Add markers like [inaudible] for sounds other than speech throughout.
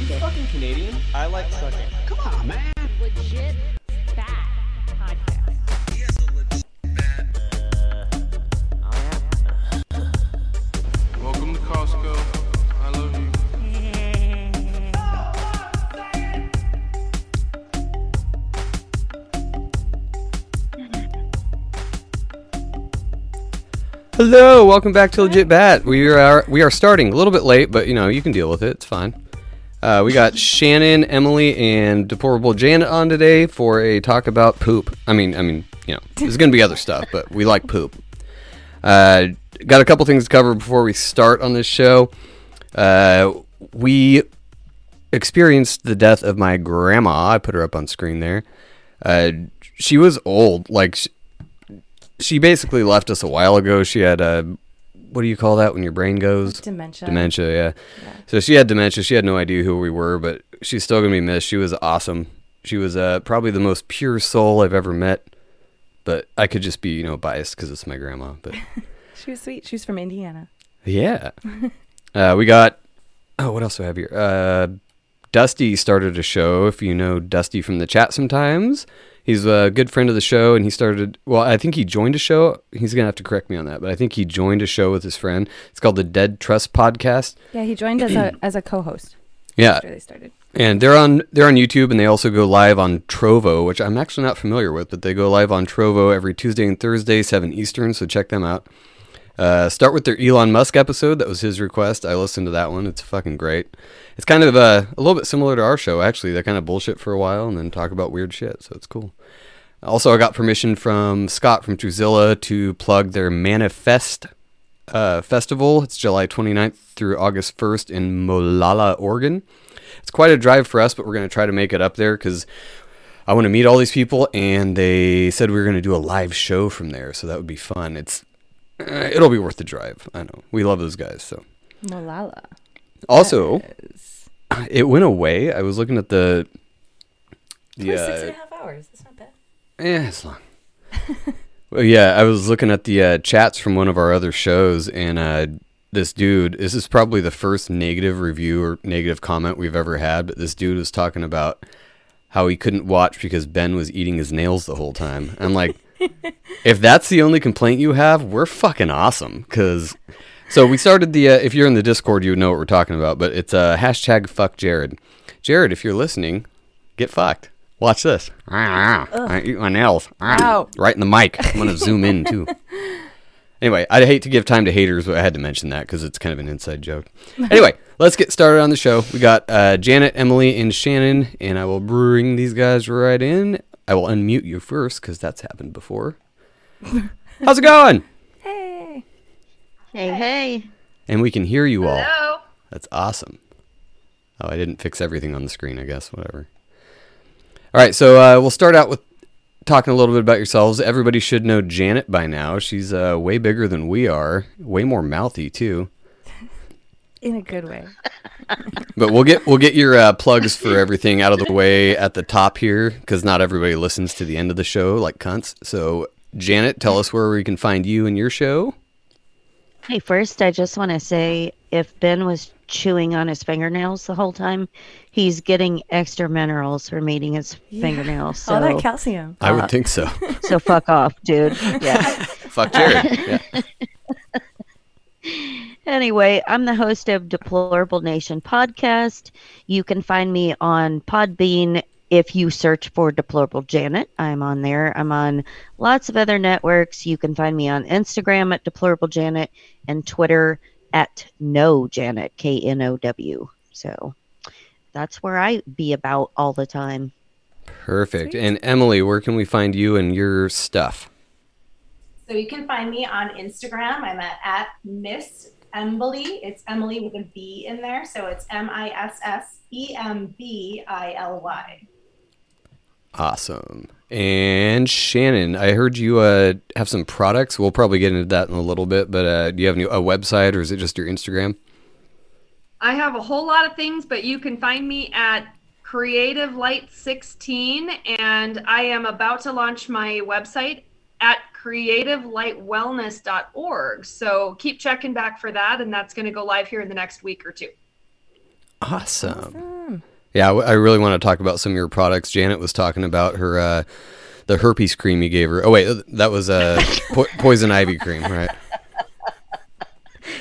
you fucking Canadian? I like sucking. Legit bad podcast. Welcome to Costco. I love you. Hello, welcome back to Legit Bat. We are we are starting a little bit late, but you know you can deal with it. It's fine. Uh, we got Shannon, Emily, and deplorable Janet on today for a talk about poop. I mean, I mean, you know, there's going to be other stuff, but we like poop. Uh, got a couple things to cover before we start on this show. Uh, we experienced the death of my grandma. I put her up on screen there. Uh, she was old, like. She, she basically left us a while ago. She had a what do you call that when your brain goes Dementia. Dementia, yeah. So she had dementia. She had no idea who we were, but she's still gonna be missed. She was awesome. She was uh, probably the most pure soul I've ever met. But I could just be, you know, biased because it's my grandma. But [laughs] She was sweet. She was from Indiana. yeah, [laughs] uh, we got. Oh, what else do I have here? Uh, Dusty started a show. If you know Dusty from the chat, sometimes he's a good friend of the show, and he started. Well, I think he joined a show. He's gonna have to correct me on that, but I think he joined a show with his friend. It's called the Dead Trust Podcast. Yeah, he joined as a [clears throat] as a co-host Yeah, after they started. and they're on they're on YouTube, and they also go live on Trovo, which I'm actually not familiar with, but they go live on Trovo every Tuesday and Thursday, seven Eastern. So check them out. Uh, start with their Elon Musk episode. That was his request. I listened to that one. It's fucking great. It's kind of uh, a little bit similar to our show, actually. They kind of bullshit for a while and then talk about weird shit. So it's cool. Also, I got permission from Scott from Truzilla to plug their Manifest uh, festival. It's July 29th through August 1st in Molalla, Oregon. It's quite a drive for us, but we're going to try to make it up there because I want to meet all these people, and they said we were going to do a live show from there, so that would be fun. It's uh, it'll be worth the drive. I know we love those guys. So Molalla. also, it went away. I was looking at the the Six and uh, a half hours. That's not bad. yeah, it's long. [laughs] well, yeah, I was looking at the uh, chats from one of our other shows, and uh, this dude. This is probably the first negative review or negative comment we've ever had. But this dude was talking about how he couldn't watch because Ben was eating his nails the whole time. I'm like, [laughs] if that's the only complaint you have, we're fucking awesome. Because [laughs] so we started the. Uh, if you're in the Discord, you would know what we're talking about. But it's uh, hashtag fuck Jared. Jared, if you're listening, get fucked. Watch this. I eat my nails. Ow. Right in the mic. I'm gonna zoom in too. [laughs] Anyway, I'd hate to give time to haters, but I had to mention that because it's kind of an inside joke. Anyway, let's get started on the show. We got uh, Janet, Emily, and Shannon, and I will bring these guys right in. I will unmute you first because that's happened before. [laughs] How's it going? Hey. Hey, hey. And we can hear you all. That's awesome. Oh, I didn't fix everything on the screen, I guess. Whatever. All right, so uh, we'll start out with talking a little bit about yourselves. Everybody should know Janet by now. She's uh, way bigger than we are, way more mouthy too. [laughs] In a good way. [laughs] But we'll get we'll get your uh, plugs for everything out of the way at the top here, because not everybody listens to the end of the show like cunts. So, Janet, tell us where we can find you and your show. Hey, first, I just want to say if Ben was chewing on his fingernails the whole time, he's getting extra minerals from eating his fingernails. So, [laughs] All that calcium. I would uh, think so. so fuck off, dude. Yeah. [laughs] Fuck Jared. Yeah. [laughs] Anyway, I'm the host of Deplorable Nation podcast. You can find me on Podbean if you search for Deplorable Janet. I'm on there. I'm on lots of other networks. You can find me on Instagram at Deplorable Janet and Twitter at No Janet, K N O W. So that's where I be about all the time. Perfect. And Emily, where can we find you and your stuff? So you can find me on Instagram. I'm at, at Miss Emily. It's Emily with a B in there. So it's M I S S E M B I L Y. Awesome. And Shannon, I heard you uh, have some products. We'll probably get into that in a little bit, but uh, do you have any, a website or is it just your Instagram? I have a whole lot of things, but you can find me at Creative Light 16, and I am about to launch my website at creativelightwellness.org. So keep checking back for that, and that's going to go live here in the next week or two. Awesome. Yeah, I really want to talk about some of your products. Janet was talking about her uh, the herpes cream you gave her. Oh wait, that was uh, [laughs] po- poison ivy cream, right?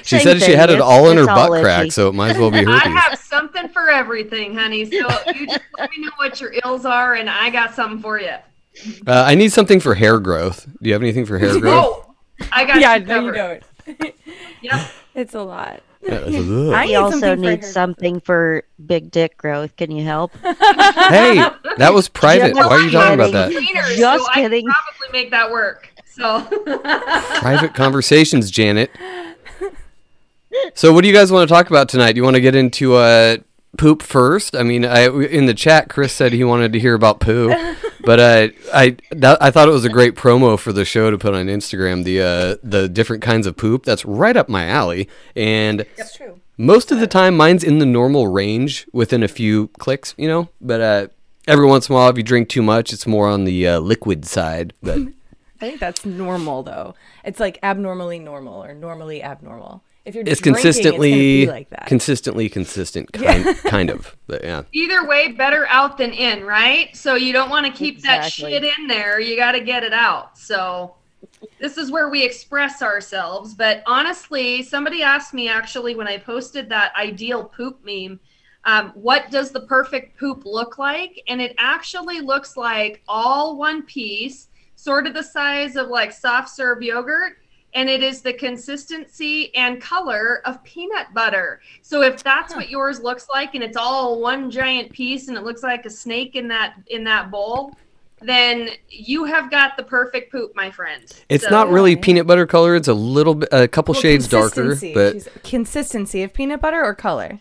She Same said she had it It's- all in her it's all butt crack, so it might as well be [laughs] herpes. I have something for everything, honey. So you just let me know what your ills are, and I got something for you. Uh, I need something for hair growth. Do you have anything for hair [laughs] growth? Oh, I got yeah, you no, you covered. don't. Yep. It's a lot. Yeah, that's a- I He need something for needs hair- something for big dick growth. Can you help? [laughs] hey, that was private. Why are you talking about that? Cleaners, Just so kidding. I probably make that work. So Private conversations, Janet. [laughs] So, what do you guys want to talk about tonight? Do you want to get into uh, poop first? I mean, I in the chat, Chris said he wanted to hear about poo, [laughs] but uh, I that, I thought it was a great promo for the show to put on Instagram. The uh, the different kinds of poop. That's right up my alley, and It's true. most of the time, mine's in the normal range within a few clicks. You know, but uh, every once in a while, if you drink too much, it's more on the uh, liquid side. But [laughs] I think that's normal though. It's like abnormally normal or normally abnormal. If you're it's drinking, it's consistently be like that. consistently consistent kind kind of but yeah [laughs] either way, better out than in, right? So you don't want to keep Exactly. that shit in there. You got to get it out. So this is where we express ourselves. But honestly, somebody asked me actually when I posted that ideal poop meme, um, what does the perfect poop look like? And it actually looks like all one piece, sort of the size of like soft serve yogurt. And it is the consistency and color of peanut butter. So if that's what yours looks like, and it's all one giant piece, and it looks like a snake in that in that bowl, then you have got the perfect poop, my friend. it's So- not really peanut butter color it's a little bit a couple Well, shades darker but She's- consistency of peanut butter or color.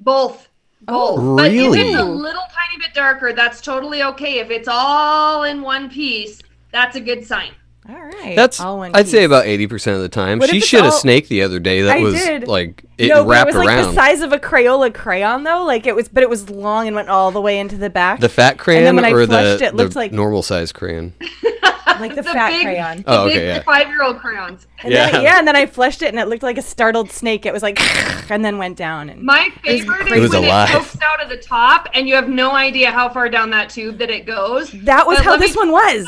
Both. Oh, Both. But if really? it's a little tiny bit darker, that's totally okay. If it's all in one piece, that's a good sign. All right. that's all one i'd say about 80% of the time What she it's shit a snake the other day that I was did. like it no, but wrapped it was like around the size of a Crayola crayon though. Like it was, but it was long and went all the way into the back. the fat crayon when I or the, flushed it, it the looked like- normal size crayon [laughs] like the, The fat big- crayon. Oh, the Oh, big okay, yeah. five-year-old crayons. And Yeah. Then, yeah, and then I flushed it, and it looked like a startled snake. It was like, [laughs] and then went down. And My favorite It is was when alive. it pokes out of the top, and you have no idea how far down that tube that it goes. that was But how let me this one was.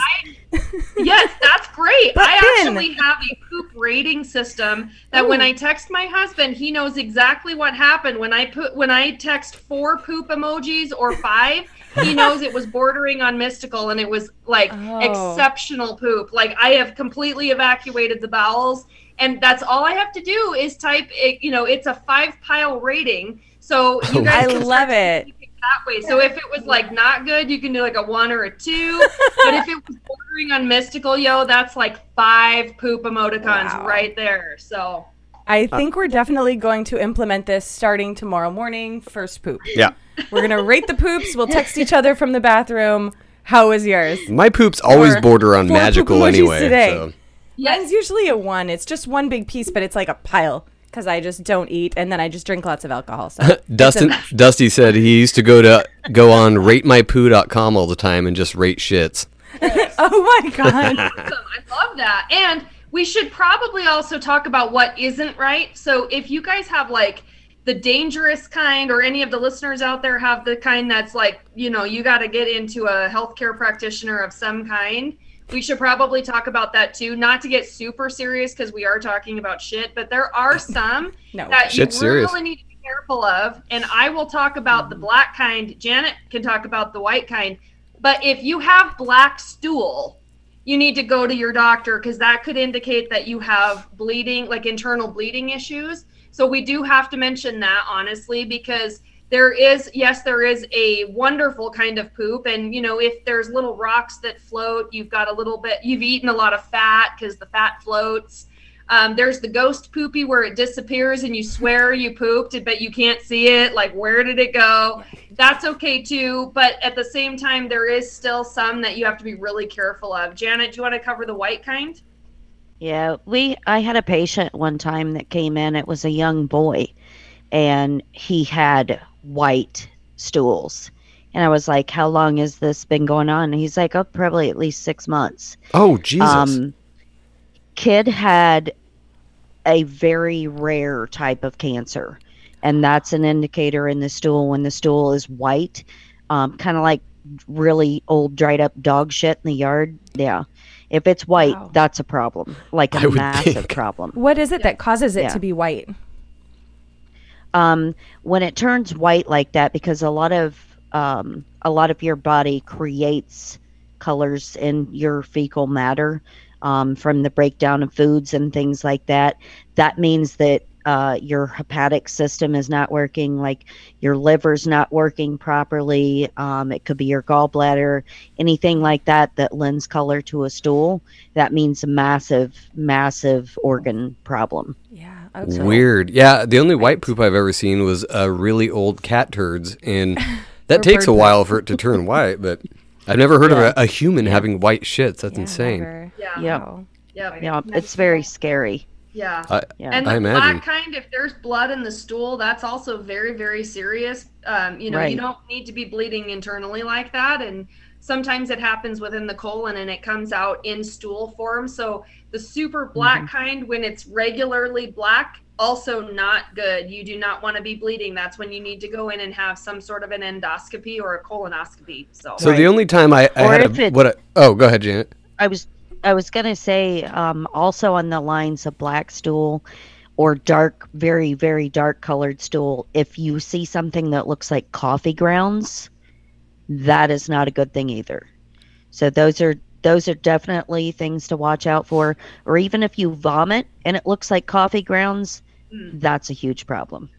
yes, that's great. [laughs] But I then- actually have a poop rating system that when oh. I text my husband, he knows exactly what happened when I put when I text four poop emojis or five. He knows it was bordering on mystical and it was like Oh. exceptional poop. Like I have completely evacuated the bowels and that's all I have to do is type it, you know, it's a five pile rating. So you oh. guys I love start it. that way. So if it was like not good, you can do like a one or a two. but if it was bordering on mystical, yo, that's like five poop emoticons Wow. right there. So I think we're definitely going to implement this starting tomorrow morning. First poop. yeah We're gonna rate the poops. We'll text each other from the bathroom. How was yours? my poops always Or border on four poop magical emojis anyway today. so Mine's usually a one. It's just one big piece, but it's like a pile because I just don't eat, and then I just drink lots of alcohol. So [laughs] it's a Dustin mess. Dusty said he used to go to go on ratemypoo.com all the time and just rate shits. [laughs] oh my god. [laughs] awesome. I love that. And we should probably also talk about what isn't right. So if you guys have like the dangerous kind or any of the listeners out there have the kind that's like, you know, you got to get into a healthcare practitioner of some kind. We should probably talk about that too. Not to get super serious because we are talking about shit, but there are [laughs] some No. that you Shit's serious. really need to be careful of. And I will talk about the black kind. Janet can talk about the white kind. But if you have black stool, you need to go to your doctor because that could indicate that you have bleeding, like internal bleeding issues. So we do have to mention that honestly, because there is yes there is a wonderful kind of poop. And you know if there's little rocks that float you've got a little bit you've eaten a lot of fat because the fat floats. Um, there's the ghost poopy where it disappears and you swear you pooped but you can't see it. Like where did it go? That's okay too. But at the same time there is still some that you have to be really careful of. Janet do you want to cover the white kind Yeah, we I had a patient one time that came in. It was a young boy and he had white stools. And I was like, "How long has this been going on?" And he's like, "Oh, probably at least 6 months." Oh Jesus! Um kid had a very rare type of cancer. And that's an indicator in the stool when the stool is white, um, kind of like really old dried up dog shit in the yard. Yeah. If it's white, Wow. that's a problem. Like a massive think. problem. What is it that causes it Yeah. to be white? um, when it turns white like that because a lot of um, a lot of your body creates colors in your fecal matter um, from the breakdown of foods and things like that that means that uh, your hepatic system is not working like your liver's not working properly um, it could be your gallbladder anything like that that lends color to a stool that means a massive massive organ problem Yeah. Okay. Weird. Yeah, the only white poop I've ever seen was uh, really old cat turds, and [laughs] that takes a while for it to turn [laughs] white. But I've never heard Yeah. of a, a human having white shits. That's Yeah, insane. never. yeah Yep. Wow. yep yeah it's very scary yeah I, Yeah. And the I imagine. black kind, if there's blood in the stool, that's also very, very serious. Um, you know, Right. you don't need to be bleeding internally like that. And sometimes it happens within the colon and it comes out in stool form. So the super black Mm-hmm. kind, when it's regularly black, also not good. You do not want to be bleeding. That's when you need to go in and have some sort of an endoscopy or a colonoscopy. So, so the only time I, I had a, it- what? I, oh, go ahead, Janet. I was I was gonna say um, also on the lines of black stool or dark, very very dark colored stool. If you see something that looks like coffee grounds, that is not a good thing either. So those are those are definitely things to watch out for. Or even if you vomit and it looks like coffee grounds, that's a huge problem.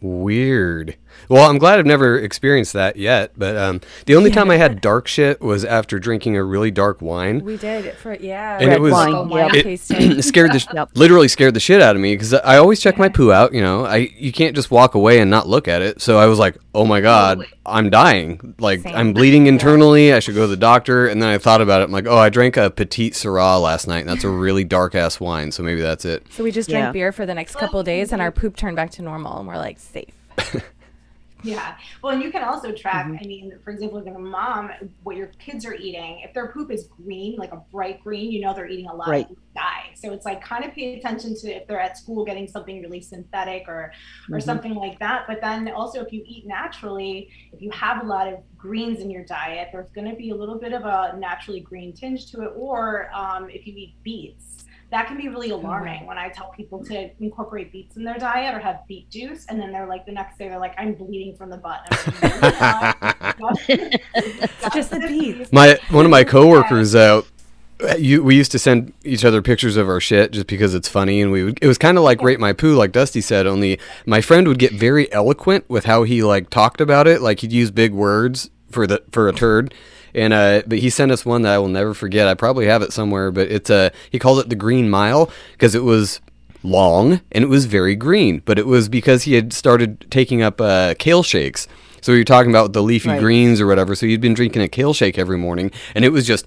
Weird. Well, I'm glad I've never experienced that yet. But um, the only time I had dark shit was after drinking a really dark wine. We did it for yeah. And it Red was- wine, Like a yep. it [clears throat] scared the sh- Yep. literally scared the shit out of me because I always check my poo out. You know, I you can't just walk away and not look at it. So I was like, oh my god, I'm dying. Like Same. I'm bleeding internally. I should go to the doctor. And then I thought about it. I'm like, oh, I drank a Petite Sirah last night. And that's a really dark ass wine. So maybe that's it. So we just drank Yeah. beer for the next couple of days, and our poop turned back to normal, and we're like safe. [laughs] Yeah. Well, and you can also track, Mm-hmm. I mean, for example, like a mom, what your kids are eating. If their poop is green, like a bright green, you know they're eating a lot Right. of dye. So it's like kind of pay attention to if they're at school getting something really synthetic or or Mhm. something like that. But then also if you eat naturally, if you have a lot of greens in your diet, there's going to be a little bit of a naturally green tinge to it. Or um, if you eat beets. That can be really alarming when I tell people to incorporate beets in their diet or have beet juice, and then they're like the next day they're like, "I'm bleeding from the butt." it's [laughs] just the beets. My one of my coworkers, uh, you we used to send each other pictures of our shit just because it's funny, and we would. It was kind of like rate my poo, like Dusty said. Only my friend would get very eloquent with how he like talked about it. Like he'd use big words for the for a turd. And uh, but he sent us one that I will never forget. I probably have it somewhere, but it's a he called it the Green Mile because it was long and it was very green. But it was because he had started taking up uh, kale shakes. So you're talking about the leafy Right. greens or whatever. So you'd been drinking a kale shake every morning, and it was just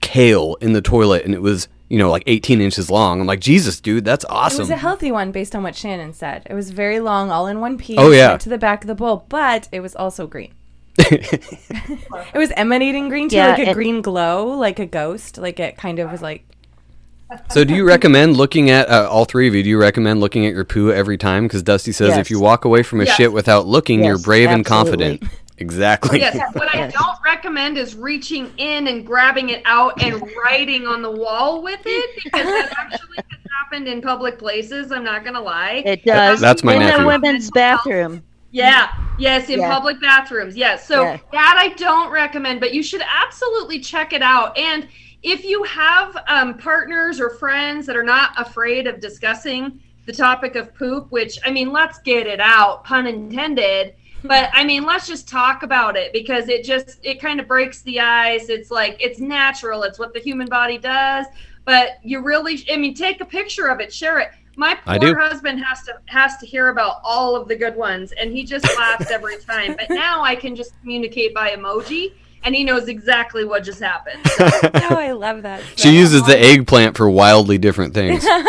kale in the toilet, and it was you know like 18 inches long. I'm like, Jesus, dude, that's awesome. It was a healthy one based on what Shannon said. It was very long, all in one piece. Oh, yeah. to the back of the bowl, but it was also green. [laughs] it was emanating green too, Yeah, like a and- green glow, like a ghost. Like it kind of was like so do you recommend looking at uh, all three of you? Do you recommend looking at your poo every time? Because Dusty says if you walk away from a Yes. shit without looking, you're Yes, brave and confident. Exactly. Yes, what I don't recommend is reaching in and grabbing it out and writing on the wall with [laughs] it because that actually has happened in public places. I'm not gonna lie. It does. That's my in nephew. the women's bathroom. Yeah, yes, in Yeah. public bathrooms. Yes. So Yeah. that I don't recommend, but you should absolutely check it out. And if you have um, partners or friends that are not afraid of discussing the topic of poop, which I mean, let's get it out, pun intended. But I mean, let's just talk about it because it just it kind of breaks the ice. It's like it's natural. It's what the human body does. But you really, I mean, take a picture of it, share it. My I poor do. husband has to has to hear about all of the good ones, and he just laughs every [laughs] time. But now I can just communicate by emoji, and he knows exactly what just happened. [laughs] Oh, I love that. She uses the eggplant for wildly different things. [laughs] no,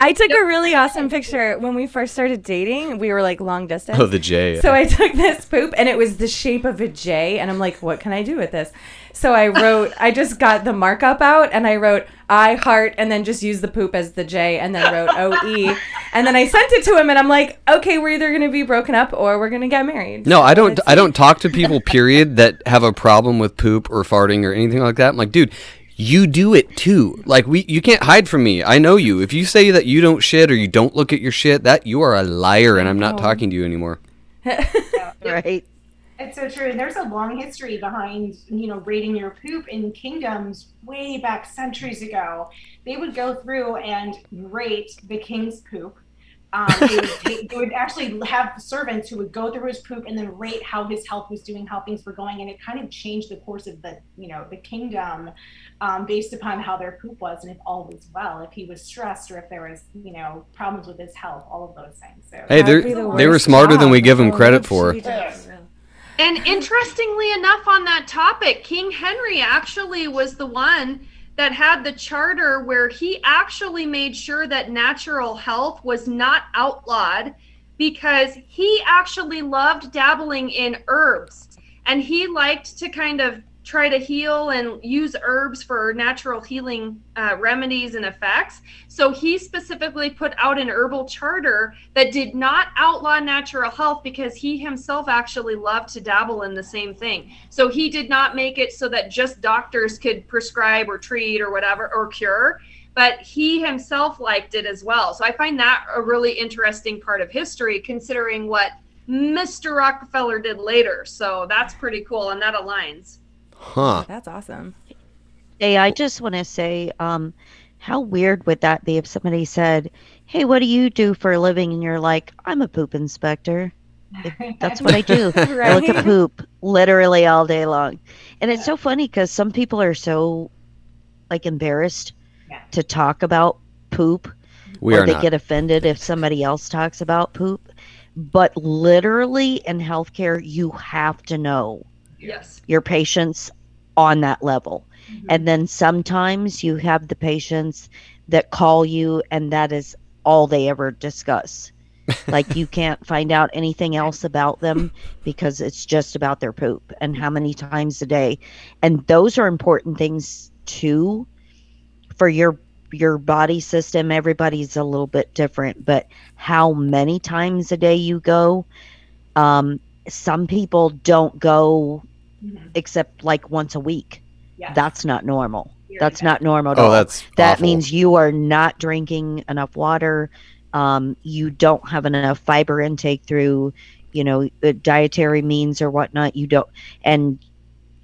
I took a really awesome picture when we first started dating. We were like long distance. Oh, the J. So I took this poop and it was the shape of a J, and I'm like, what can I do with this? So I wrote, I just got the markup out and I wrote I heart and then just used the poop as the J and then wrote O E. And then I sent it to him and I'm like, okay, we're either going to be broken up or we're going to get married. No, I don't. I don't talk to people. Period. That have a problem with poop or farting or anything like that. I'm like, dude, you do it too. Like we, you can't hide from me. I know you. If you say that you don't shit or you don't look at your shit, that you are a liar, and I'm not talking to you anymore. [laughs] [laughs] Right. It's so true. And there's a long history behind, you know, rating your poop in kingdoms way back centuries ago. They would go through and rate the king's poop. Um, they, would [laughs] take, they would actually have servants who would go through his poop and then rate how his health was doing, how things were going, and it kind of changed the course of the, you know, the kingdom um, based upon how their poop was and if all was well, if he was stressed or if there was, you know, problems with his health, all of those things. So Hey, they're, the they were worst smarter than we give them Oh, credit what for. she does. And interestingly enough, on that topic, King Henry actually was the one that had the charter where he actually made sure that natural health was not outlawed because he actually loved dabbling in herbs. And he liked to kind of try to heal and use herbs for natural healing uh, remedies and effects. So he specifically put out an herbal charter that did not outlaw natural health because he himself actually loved to dabble in the same thing. So he did not make it so that just doctors could prescribe or treat or whatever or cure. But he himself liked it as well. So I find that a really interesting part of history, considering what Mr. Rockefeller did later. So that's pretty cool, and that aligns. Huh? That's awesome. Hey, I just want to say, um, how weird would that be if somebody said, "Hey, what do you do for a living?" and you're like, "I'm a poop inspector. [laughs] That's what I do. [laughs] I look at poop literally all day long." And it's so funny because some people are so like embarrassed Yeah. to talk about poop, We or are they not. get offended if somebody else talks about poop. But literally in healthcare, you have to know Yes. your patients on that level. And then sometimes you have the patients that call you and that is all they ever discuss. [laughs] like you can't find out anything else about them because it's just about their poop and how many times a day. And those are important things too for your your body system. Everybody's a little bit different, but how many times a day you go um some people don't go Mhm. except like once a week. Yeah. That's not normal. You're That's exactly- not normal at Oh, all. that's that awful. means you are not drinking enough water. Um, you don't have enough fiber intake through, you know, the dietary means or whatnot. You don't, and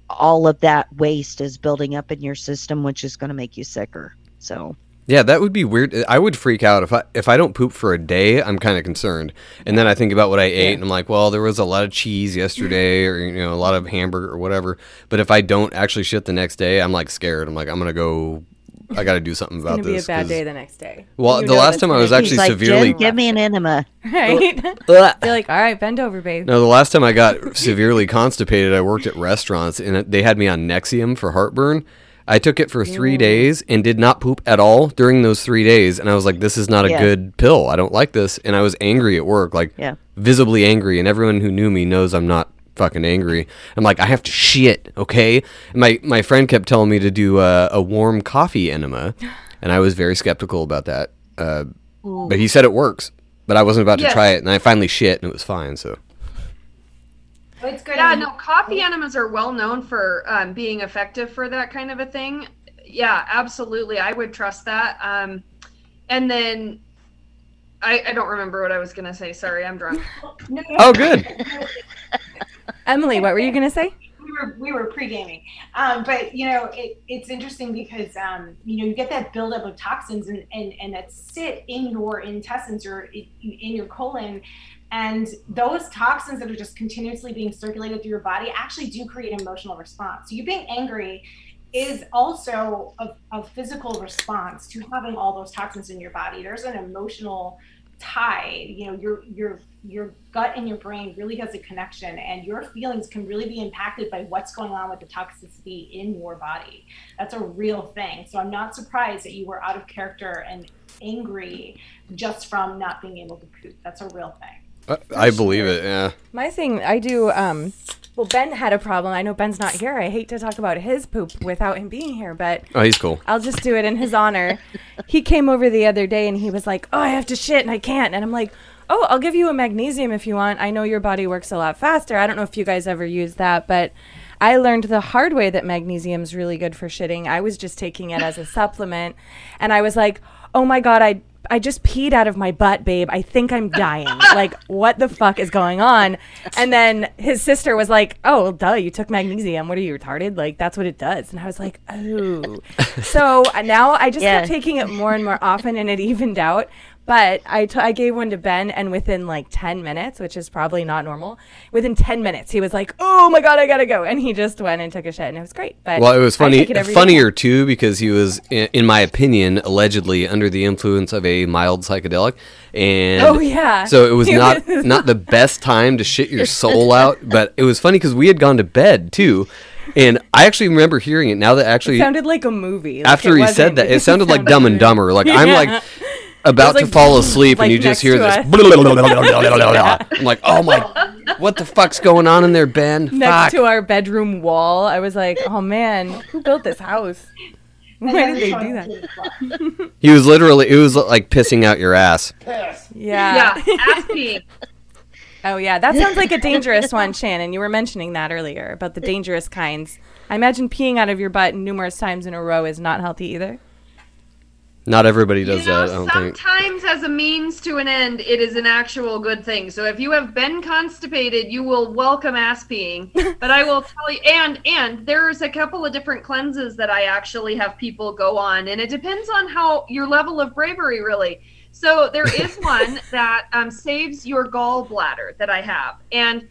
all of that waste is building up in your system, which is going to make you sicker. So, Yeah, that would be weird. I would freak out if I if I don't poop for a day. I'm kind of concerned, and then I think about what I ate, and I'm like, well, there was a lot of cheese yesterday, or you know, a lot of hamburger or whatever. But if I don't actually shit the next day, I'm like scared. I'm like, I'm gonna go. I got to do something It's about gonna be a bad day the next day. Well, You the last time I was be- actually he's like, severely- "Jen, give me an enema. [laughs] right. [laughs] [laughs] Ugh. You're like, all right, bend over, babe. No, the last time I got severely constipated, I worked at restaurants and they had me on Nexium for heartburn. I took it for three days and did not poop at all during those three days. And I was like, this is not a Yeah. good pill. I don't like this. And I was angry at work, like Yeah. visibly angry. And everyone who knew me knows I'm not fucking angry. I'm like, I have to shit, okay? And my, my friend kept telling me to do a, a warm coffee enema. And I was very skeptical about that. Uh, but he said it works. But I wasn't about to try it. And I finally shit and it was fine. So. But it's good. Yeah, no, coffee enemas are well known for um, being effective for that kind of a thing. Yeah, absolutely. I would trust that. Um, and then I, I don't remember what I was going to say. Sorry, I'm drunk. no, [laughs] no, Oh, good. [laughs] Emily, what were you gonna say? we were we were pre gaming, um, but you know it, it's interesting because um, you know you get that buildup of toxins and, and and that sit in your intestines or in, in your colon, And those toxins that are just continuously being circulated through your body actually do create an emotional response. So you being angry is also a, a physical response to having all those toxins in your body. There's an emotional tie. You know, your your your gut and your brain really has a connection, and your feelings can really be impacted by what's going on with the toxicity in your body. That's a real thing. So I'm not surprised that you were out of character and angry just from not being able to poop. That's a real thing. Uh, I believe it. Yeah. My thing, I do. Um, well, Ben had a problem. I know Ben's not here. I hate to talk about his poop without him being here, but Oh, he's cool. I'll just do it in his honor. [laughs] he came over the other day and he was like, "Oh, I have to shit and I can't." And I'm like, "Oh, I'll give you a magnesium if you want. I know your body works a lot faster. I don't know if you guys ever use that, but I learned the hard way that magnesium's really good for shitting. I was just taking it as a supplement, and I was like, "Oh my god, I I just peed out of my butt, babe. I think I'm dying. [laughs] like, what the fuck is going on? And then his sister was like, Oh, duh, you took magnesium. What are you retarded? Like, that's what it does. And I was like, Oh. [laughs] so uh, now I just Yeah. kept taking it more and more often, and it evened out. But I, t- I gave one to Ben, and within like 10 minutes, which is probably not normal, within 10 minutes, he was like, Oh my God, I gotta go. And he just went and took a shit, and it was great. But Well, it was funny, it every day. funnier too, because he was, in my opinion, allegedly under the influence of a mild psychedelic, and Oh, yeah. so it was [laughs] not [laughs] not the best time to shit your soul [laughs] out. But it was funny because we had gone to bed too, and I actually remember hearing it now that actually sounded like a movie. Like, after he said that, it sounded like Dumb and Dumber. Like I'm like about It was to fall asleep, like and you just hear this. [laughs] I'm like, oh my, what the fuck's going on in there, Ben? next Fuck. to our bedroom wall. I was like, oh man, who built this house? Why did they do that? to the club. [laughs] He was literally, it was like pissing out your ass. Yeah. Yeah, ass [laughs] peeing. Oh yeah, that sounds like a dangerous one, Shannon. You were mentioning that earlier about the dangerous kinds. I imagine peeing out of your butt numerous times in a row is not healthy either. Not everybody does you know, that. I don't think. sometimes as a means to an end, it is an actual good thing. So if you have been constipated, you will welcome ass peeing. [laughs] But I will tell you, and and there's a couple of different cleanses that I actually have people go on, and it depends on how your level of bravery really. So there is [laughs] one that um, saves your gallbladder that I have, and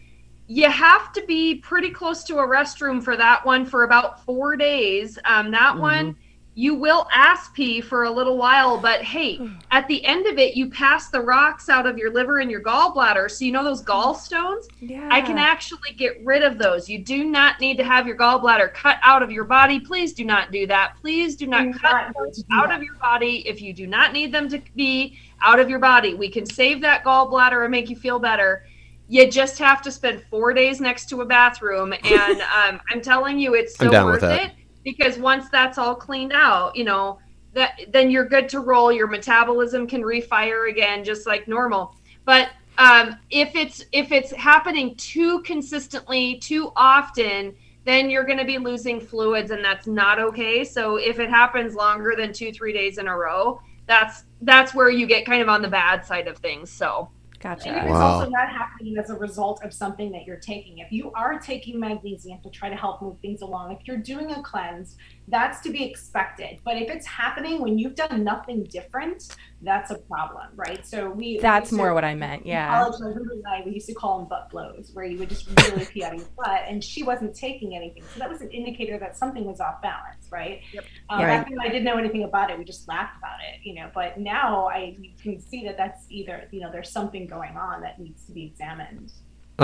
you have to be pretty close to a restroom for that one for about four days. Um, that one, you will ass pee for a little while, but hey, [sighs] at the end of it, you pass the rocks out of your liver and your gallbladder. So you know those gallstones? Yeah. I can actually get rid of those. You do not need to have your gallbladder cut out of your body. Please do not do that. Please do not Do cut not those out that. of your body if you do not need them to be out of your body. We can save that gallbladder and make you feel better. You just have to spend four days next to a bathroom, and [laughs] um, I'm telling you, it's I'm so down with worth that. it because once that's all cleaned out, you know that then you're good to roll. Your metabolism can refire again, just like normal. But um, if it's if it's happening too consistently, too often, then you're going to be losing fluids, and that's not okay. So if it happens longer than two three days in a row, that's that's where you get kind of on the bad side of things. So Gotcha. if it's Wow. also not happening as a result of something that you're taking, if you are taking magnesium to try to help move things along, if you're doing a cleanse, that's to be expected. But if it's happening when you've done nothing different, that's a problem, right? So we That's we more to- what I meant. Yeah. College, and I, we used to call them butt blows, where you would just really pee out of your butt, and she wasn't taking anything. So that was an indicator that something was off balance, right? Yep. Um, Right. Back then, I didn't know anything about it. We just laughed about it, you know. But now I you can see that that's either you know there's something going on that needs to be examined.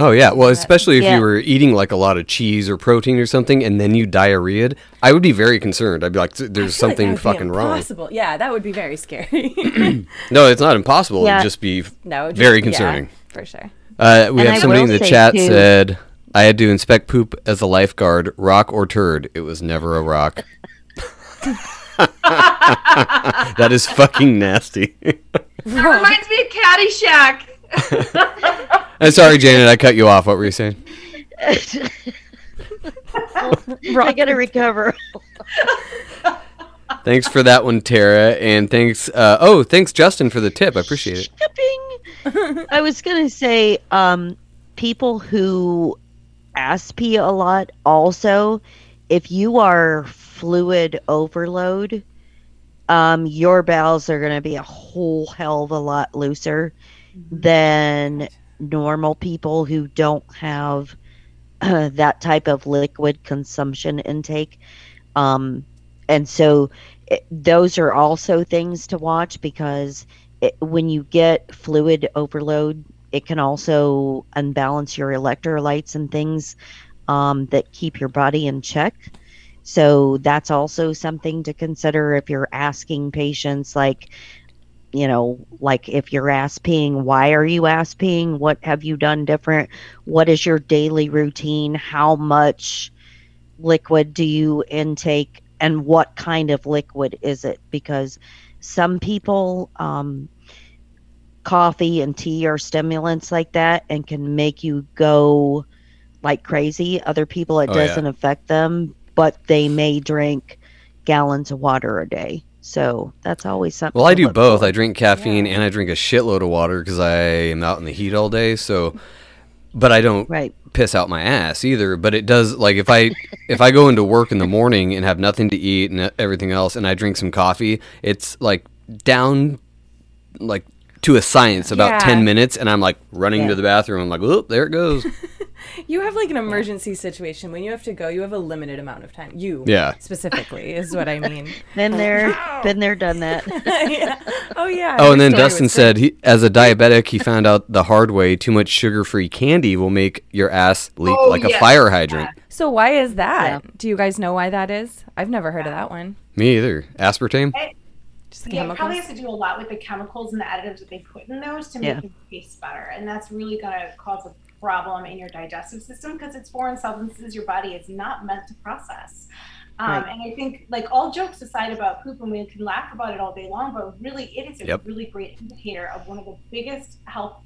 Oh yeah, well, especially if Yeah. you were eating like a lot of cheese or protein or something, and then you diarrheaed, I would be very concerned. I'd be like, "There's I feel like something that would be fucking wrong." impossible. Yeah, that would be very scary. [laughs] No, it's not impossible. Yeah. It'd just be. no, just- Very yeah, concerning. for sure. Uh, we And have I somebody in the chat too- said I had to inspect poop as a lifeguard. Rock or turd? It was never a rock. [laughs] that is fucking nasty. that reminds me of Caddyshack. I'm sorry, Janet. I cut you off. What were you saying? I gotta recover. Thanks for that one, Tara, and thanks. Uh, oh, thanks, Justin, for the tip. I appreciate it. Shipping. I was gonna say, um, people who ass pee a lot. Also, if you are fluid overload, um, your bowels are gonna be a whole hell of a lot looser than normal people who don't have uh, that type of liquid consumption intake. Um, and so it, those are also things to watch because it, when you get fluid overload, it can also unbalance your electrolytes and things um, that keep your body in check. So that's also something to consider if you're asking patients, like, you know, like if you're ass peeing, why are you ass peeing? What have you done different? What is your daily routine? How much liquid do you intake? And what kind of liquid is it? Because some people, um, coffee and tea are stimulants like that and can make you go like crazy. Other people, it Oh, doesn't affect them, but they may drink gallons of water a day. So that's always something. Well, I do both. for. I drink caffeine and I drink a shitload of water because I am out in the heat all day. So, but I don't Right. piss out my ass either. But it does like if I if I go into work in the morning and have nothing to eat and everything else, and I drink some coffee, it's like down like to a science about Yeah. ten minutes, and I'm like running Yeah. to the bathroom. I'm like, oh, there it goes. [laughs] You have like an emergency situation when you have to go. You have a limited amount of time. You, Yeah. specifically is what I [laughs] mean. Been there, been there, done that. [laughs] yeah. Oh yeah. Oh, and then Dustin said, he, as a diabetic, he found out the hard way: too much sugar-free candy will make your ass leak Oh, like a fire hydrant. So why is that? Yeah. Do you guys know why that is? I've never heard of that one. Me either. Aspartame. Just the Yeah, it probably has to do a lot with the chemicals and the additives that they put in those to make Yeah. them taste better. And that's really going to cause a problem in your digestive system because it's foreign substances your body is not meant to process. Um, Right. And I think, like, all jokes aside about poop, and we can laugh about it all day long, but really, it is a Yep. really great indicator of one of the biggest health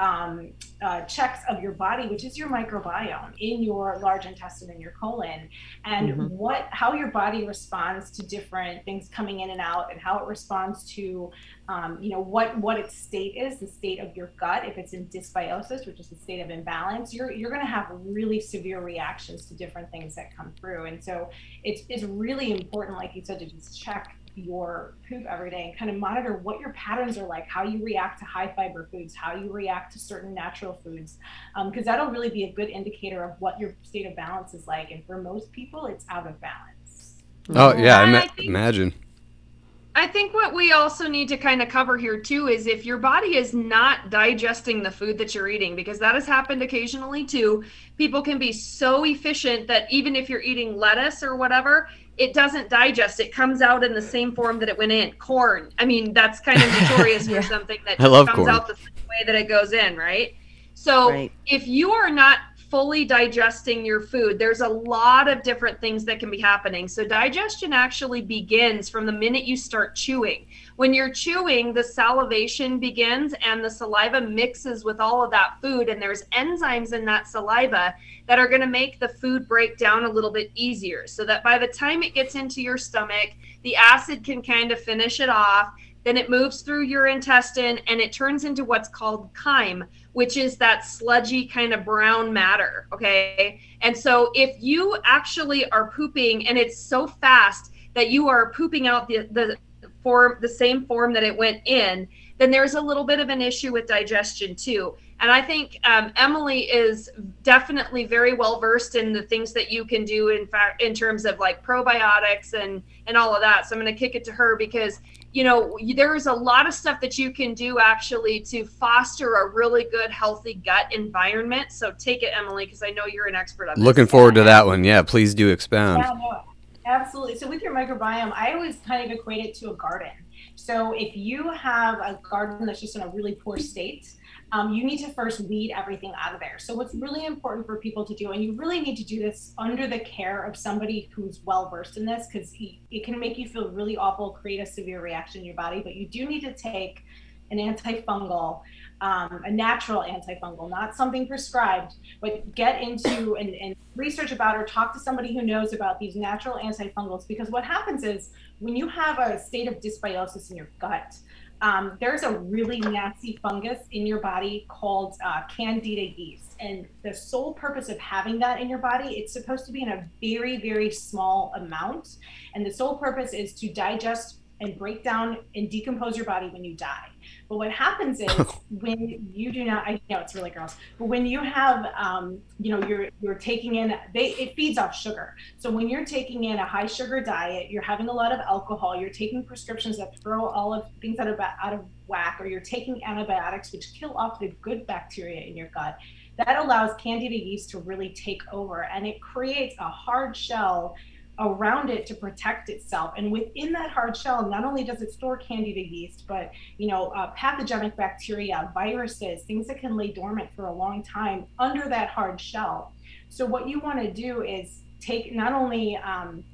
um, uh, checks of your body, which is your microbiome in your large intestine and your colon, and Mhm. what how your body responds to different things coming in and out, and how it responds to, um, you know, what what its state is, the state of your gut. If it's in dysbiosis, which is the state of imbalance, you're you're going to have really severe reactions to different things that come through, and so it's it's really important, like you said, to just check your poop every day and kind of monitor what your patterns are like, how you react to high fiber foods, how you react to certain natural foods, um, because that'll really be a good indicator of what your state of balance is like. And for most people, it's out of balance. Oh yeah, I ma- I think- imagine. I think what we also need to kind of cover here too is if your body is not digesting the food that you're eating, because that has happened occasionally too. People can be so efficient that even if you're eating lettuce or whatever, it doesn't digest. It comes out in the same form that it went in. Corn. I mean, that's kind of notorious [laughs] Yeah. for something that I love comes corn. out the same way that it goes in, right? So Right. if you are not fully digesting your food, there's a lot of different things that can be happening. So digestion actually begins from the minute you start chewing. When you're chewing, the salivation begins and the saliva mixes with all of that food and there's enzymes in that saliva that are going to make the food break down a little bit easier so that by the time it gets into your stomach, the acid can kind of finish it off. Then it moves through your intestine and it turns into what's called chyme, which is that sludgy kind of brown matter. Okay. And so if you actually are pooping and it's so fast that you are pooping out the, the form, the same form that it went in, then there's a little bit of an issue with digestion too. And I think um, Emily is definitely very well versed in the things that you can do. In fact, in terms of like probiotics and and all of that. So I'm going to kick it to her because you know there's a lot of stuff that you can do actually to foster a really good, healthy gut environment. So take it, Emily, because I know you're an expert on this. Looking forward to that one. Yeah, please do expound. Yeah, no, absolutely. So with your microbiome, I always kind of equate it to a garden. So if you have a garden that's just in a really poor state, um, you need to first weed everything out of there. So what's really important for people to do, and you really need to do this under the care of somebody who's well versed in this, because it can make you feel really awful, create a severe reaction in your body. But you do need to take an antifungal, um, a natural antifungal, not something prescribed, but get into and, and research about or talk to somebody who knows about these natural antifungals. Because what happens is when you have a state of dysbiosis in your gut, um, there's a really nasty fungus in your body called uh, candida yeast and the sole purpose of having that in your body it's supposed to be in a very very small amount and the sole purpose is to digest and break down and decompose your body when you die. But what happens is [laughs] when you do not, I know it's really gross, but when you have, um, you know, you're you're taking in, they it feeds off sugar. So when you're taking in a high sugar diet, you're having a lot of alcohol, you're taking prescriptions that throw all of things out of out of whack, or you're taking antibiotics which kill off the good bacteria in your gut. That allows candida yeast to really take over, and it creates a hard shell around it to protect itself. And within that hard shell, not only does it store candida yeast, but you know, uh, pathogenic bacteria, viruses, things that can lay dormant for a long time under that hard shell. So what you want to do is take not only um,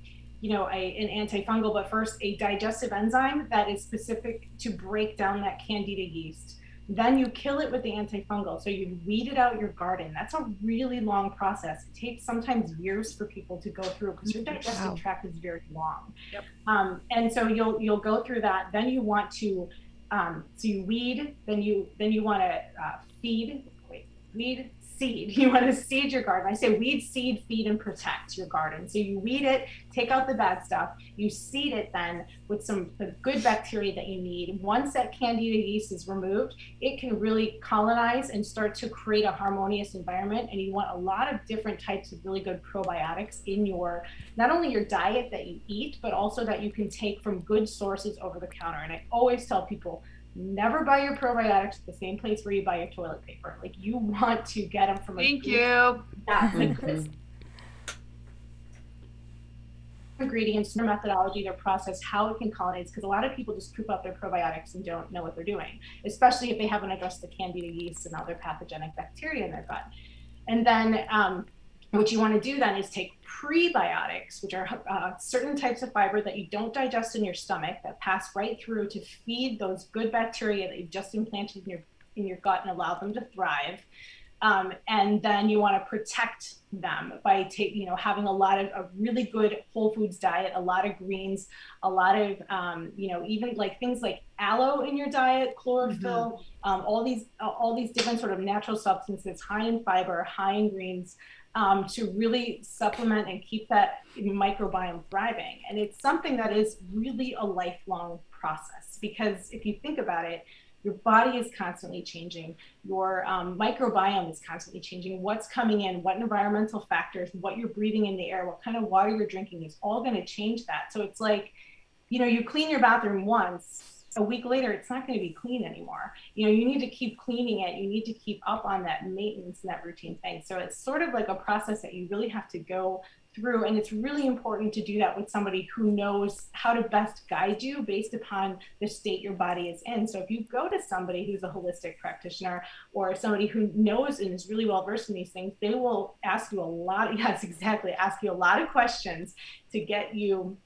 you know, a, an antifungal, but first a digestive enzyme that is specific to break down that candida yeast. Then you kill it with the antifungal. So you weed it out your garden. That's a really long process. It takes sometimes years for people to go through because your digestive wow. tract is very long. Yep. Um, and so you'll you'll go through that. Then you want to um, so you weed. Then you then you want to uh, feed. Wait, weed, seed. [laughs] You want to seed your garden. I say weed, seed, feed, and protect your garden. So you weed it, take out the bad stuff. You seed it then with some the good bacteria that you need. Once that candida yeast is removed, it can really colonize and start to create a harmonious environment. And you want a lot of different types of really good probiotics in your not only your diet that you eat, but also that you can take from good sources over the counter. And I always tell people never buy your probiotics at the same place where you buy your toilet paper. Like you want to get them from. Thank a you. Yeah, like this ingredients, their methodology, their process, how it can colonize. Because a lot of people just poop out their probiotics and don't know what they're doing, especially if they haven't addressed the candida yeast and other pathogenic bacteria in their gut. And then um, what you want to do then is take prebiotics, which are uh, certain types of fiber that you don't digest in your stomach that pass right through to feed those good bacteria that you've just implanted in your in your gut and allow them to thrive. Um, and then you want to protect them by taking, you know, having a lot of a really good whole foods diet, a lot of greens, a lot of, um, you know, even like things like aloe in your diet, chlorophyll, mm-hmm. um, all these, all these different sort of natural substances, high in fiber, high in greens, um, to really supplement and keep that microbiome thriving. And it's something that is really a lifelong process because if you think about it, your body is constantly changing, your um, microbiome is constantly changing. What's coming in, what environmental factors, what you're breathing in the air, what kind of water you're drinking is all going to change that. So it's like, you know, you clean your bathroom once a week later it's not going to be clean anymore. You know you need to keep cleaning it. You need to keep up on that maintenance and that routine thing. So it's sort of like a process that you really have to go through and it's really important to do that with somebody who knows how to best guide you based upon the state your body is in. So if you go to somebody who's a holistic practitioner or somebody who knows and is really well versed in these things they will ask you a lot [laughs] yes exactly ask you a lot of questions to get you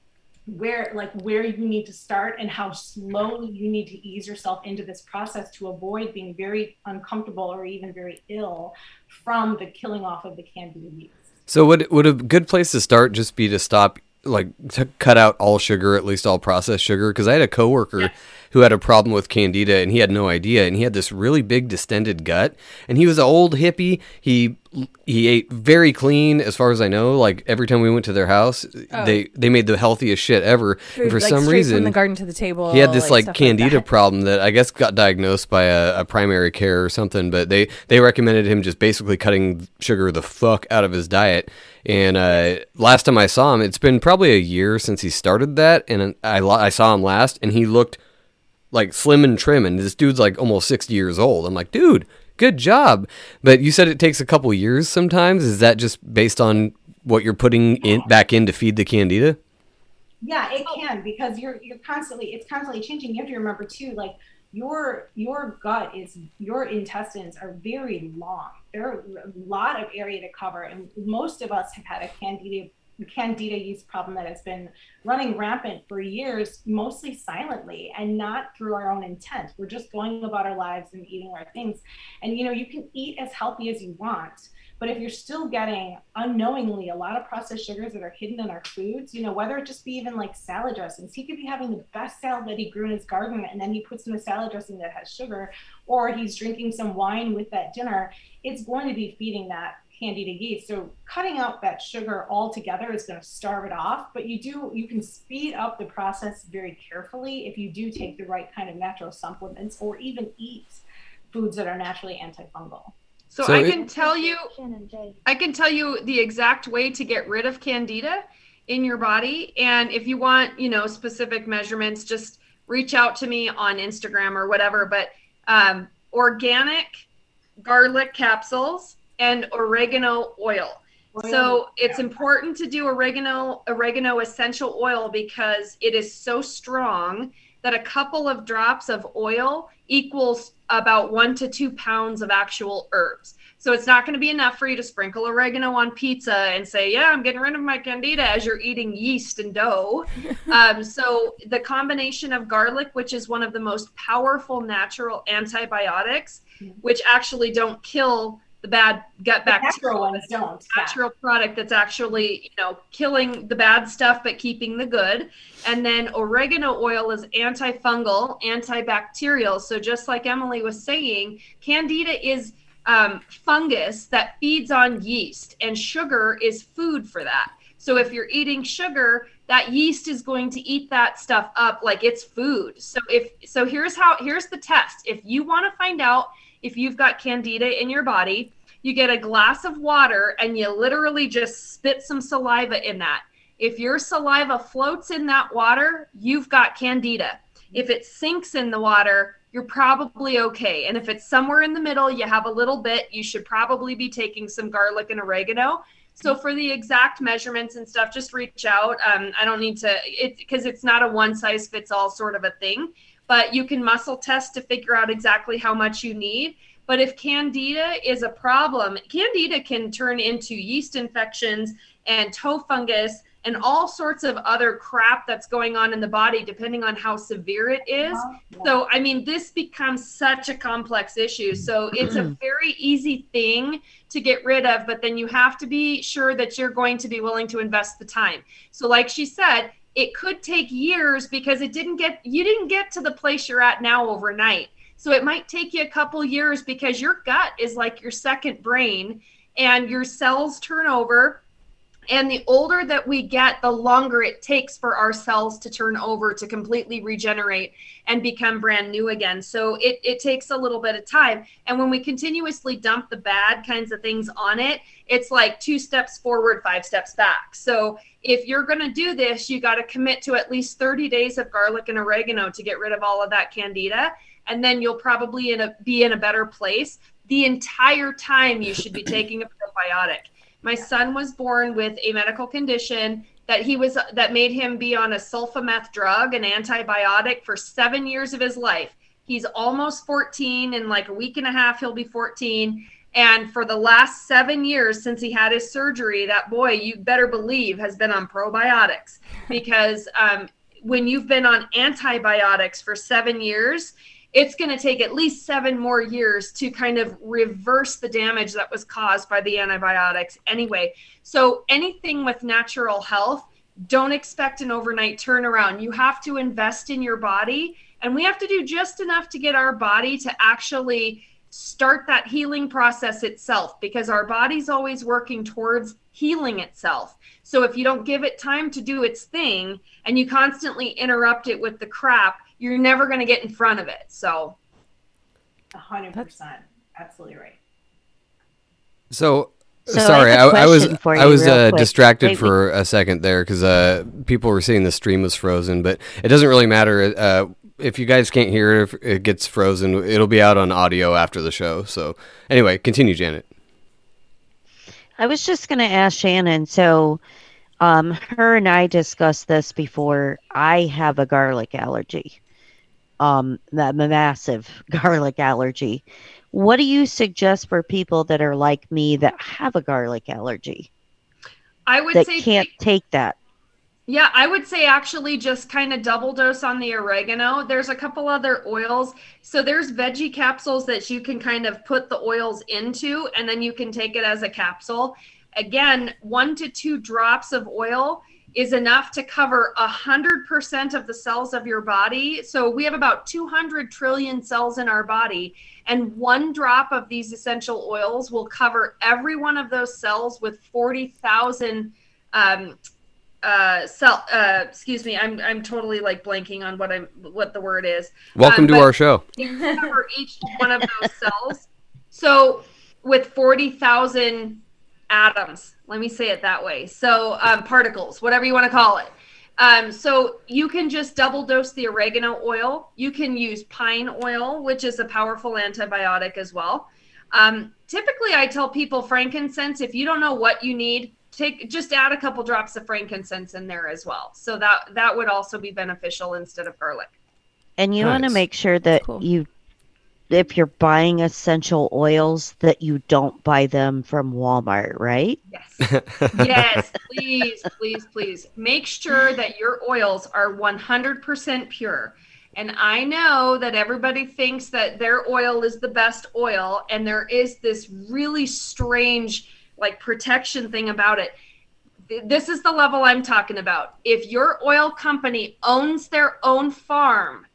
where like where you need to start and how slowly you need to ease yourself into this process to avoid being very uncomfortable or even very ill from the killing off of the candida yeast. So would would a good place to start just be to stop like to cut out all sugar, at least all processed sugar? Because I had a coworker yeah. who had a problem with candida and he had no idea, and he had this really big distended gut, and he was an old hippie. He he ate very clean as far as I know. Like every time we went to their house, oh. they they made the healthiest shit ever. Food, and for like some reason, from the garden to the table, he had this like, like candida like problem that I guess got diagnosed by a, a, primary care or something. But they they recommended him just basically cutting sugar the fuck out of his diet. And uh, last time I saw him, it's been probably a year since he started that, and I I saw him last, and he looked like slim and trim, and this dude's like almost sixty years old. I'm like, dude good job. But you said it takes a couple years sometimes. Is that just based on what you're putting in back in to feed the candida? Yeah, it can because you're you're constantly it's constantly changing. You have to remember too, like your your gut is your intestines are very long. There are a lot of area to cover, and most of us have had a candida candida yeast problem that has been running rampant for years, mostly silently and not through our own intent. We're just going about our lives and eating our things. And you know, you can eat as healthy as you want, but if you're still getting unknowingly a lot of processed sugars that are hidden in our foods, you know, whether it just be even like salad dressings, he could be having the best salad that he grew in his garden and then he puts in a salad dressing that has sugar, or he's drinking some wine with that dinner, it's going to be feeding that candida yeast. So cutting out that sugar altogether is going to starve it off, but you do you can speed up the process very carefully if you do take the right kind of natural supplements or even eat foods that are naturally antifungal. So, So I it- can tell you I can tell you the exact way to get rid of candida in your body. And if you want, you know, specific measurements just reach out to me on Instagram or whatever, but um organic garlic capsules and oregano oil. So it's important to do oregano oregano essential oil because it is so strong that a couple of drops of oil equals about one to two pounds of actual herbs. So it's not going to be enough for you to sprinkle oregano on pizza and say, "Yeah, I'm getting rid of my candida" as you're eating yeast and dough. [laughs] um, so the combination of garlic, which is one of the most powerful natural antibiotics, which actually don't kill the bad gut bacteria natural ones don't. yeah. natural product that's actually you know killing the bad stuff but keeping the good and then oregano oil is antifungal antibacterial so just like emily was saying candida is um, fungus that feeds on yeast and sugar is food for that so if you're eating sugar that yeast is going to eat that stuff up like it's food so if so here's how here's the test if you want to find out if you've got candida in your body you get a glass of water and you literally just spit some saliva in that. If your saliva floats in that water, you've got candida. If it sinks in the water, you're probably okay. And if it's somewhere in the middle, you have a little bit, you should probably be taking some garlic and oregano. So for the exact measurements and stuff, just reach out. Um, I don't need to, it because it's not a one size fits all sort of a thing, but you can muscle test to figure out exactly how much you need. But if candida is a problem, candida can turn into yeast infections and toe fungus and all sorts of other crap that's going on in the body, depending on how severe it is. Uh-huh. So, I mean, this becomes such a complex issue. So, it's a [clears throat] very easy thing to get rid of, but then you have to be sure that you're going to be willing to invest the time. So, like she said, it could take years because it didn't get you didn't get to the place you're at now overnight. So it might take you a couple years because your gut is like your second brain and your cells turn over. And the older that we get, the longer it takes for our cells to turn over to completely regenerate and become brand new again. So it, it takes a little bit of time. And when we continuously dump the bad kinds of things on it, it's like two steps forward, five steps back. So if you're going to do this, you got to commit to at least 30 days of garlic and oregano to get rid of all of that candida and then you'll probably in a, be in a better place. The entire time you should be taking a probiotic. My son was born with a medical condition that he was that made him be on a sulfameth drug, an antibiotic, for seven years of his life. He's almost 14. In like a week and a half, he'll be 14. And for the last seven years since he had his surgery, that boy, you better believe, has been on probiotics [laughs] because um, when you've been on antibiotics for seven years, it's going to take at least seven more years to kind of reverse the damage that was caused by the antibiotics anyway. So, anything with natural health, don't expect an overnight turnaround. You have to invest in your body, and we have to do just enough to get our body to actually start that healing process itself because our body's always working towards healing itself. So, if you don't give it time to do its thing and you constantly interrupt it with the crap, you're never going to get in front of it. So, A hundred percent. Absolutely right. So, So I sorry, have a I, I was I was uh, distracted Wait, for a second there because uh, people were saying the stream was frozen, but it doesn't really matter. Uh, if you guys can't hear it, if it gets frozen, it'll be out on audio after the show. So, anyway, continue, Janet. I was just going to ask Shannon. So, um, her and I discussed this before. I have a garlic allergy, um, a massive [laughs] garlic allergy. What do you suggest for people that are like me that have a garlic allergy I would that say can't take that? Yeah, I would say actually just kind of double dose on the oregano. There's a couple other oils. So there's veggie capsules that you can kind of put the oils into and then you can take it as a capsule. Again, 1 to 2 drops of oil is enough to cover 100% of the cells of your body. So we have about 200 trillion cells in our body, and one drop of these essential oils will cover every one of those cells with 40,000 um, uh, cell. Uh, excuse me, I'm I'm totally like blanking on what I'm what the word is. Welcome Um, to our show. you cover each one of those cells. So with 40,000 atoms, let me say it that way. So um, particles, whatever you want to call it. Um, so you can just double dose the oregano oil. You can use pine oil, which is a powerful antibiotic as well. Um, typically, I tell people frankincense. If you don't know what you need, take just add a couple drops of frankincense in there as well. So that that would also be beneficial instead of garlic. And you want to make sure that Cool. you, if you're buying essential oils, that you don't buy them from Walmart, right? Yes. yes, please, please, please make sure that your oils are 100% pure. And I know that everybody thinks that their oil is the best oil, and there is this really strange, like, protection thing about it. This is the level I'm talking about. If your oil company owns their own farm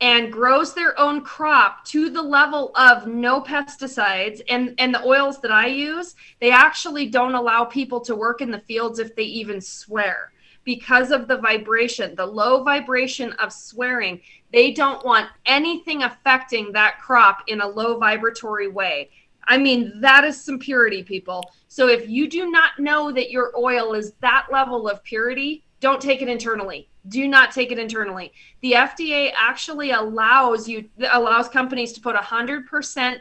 and grows their own crop to the level of no pesticides and and the oils that I use they actually don't allow people to work in the fields if they even swear because of the vibration the low vibration of swearing they don't want anything affecting that crop in a low vibratory way I mean, that is some purity, people. So if you do not know that your oil is that level of purity, don't take it internally. Do not take it internally. The FDA actually allows you allows companies to put 100%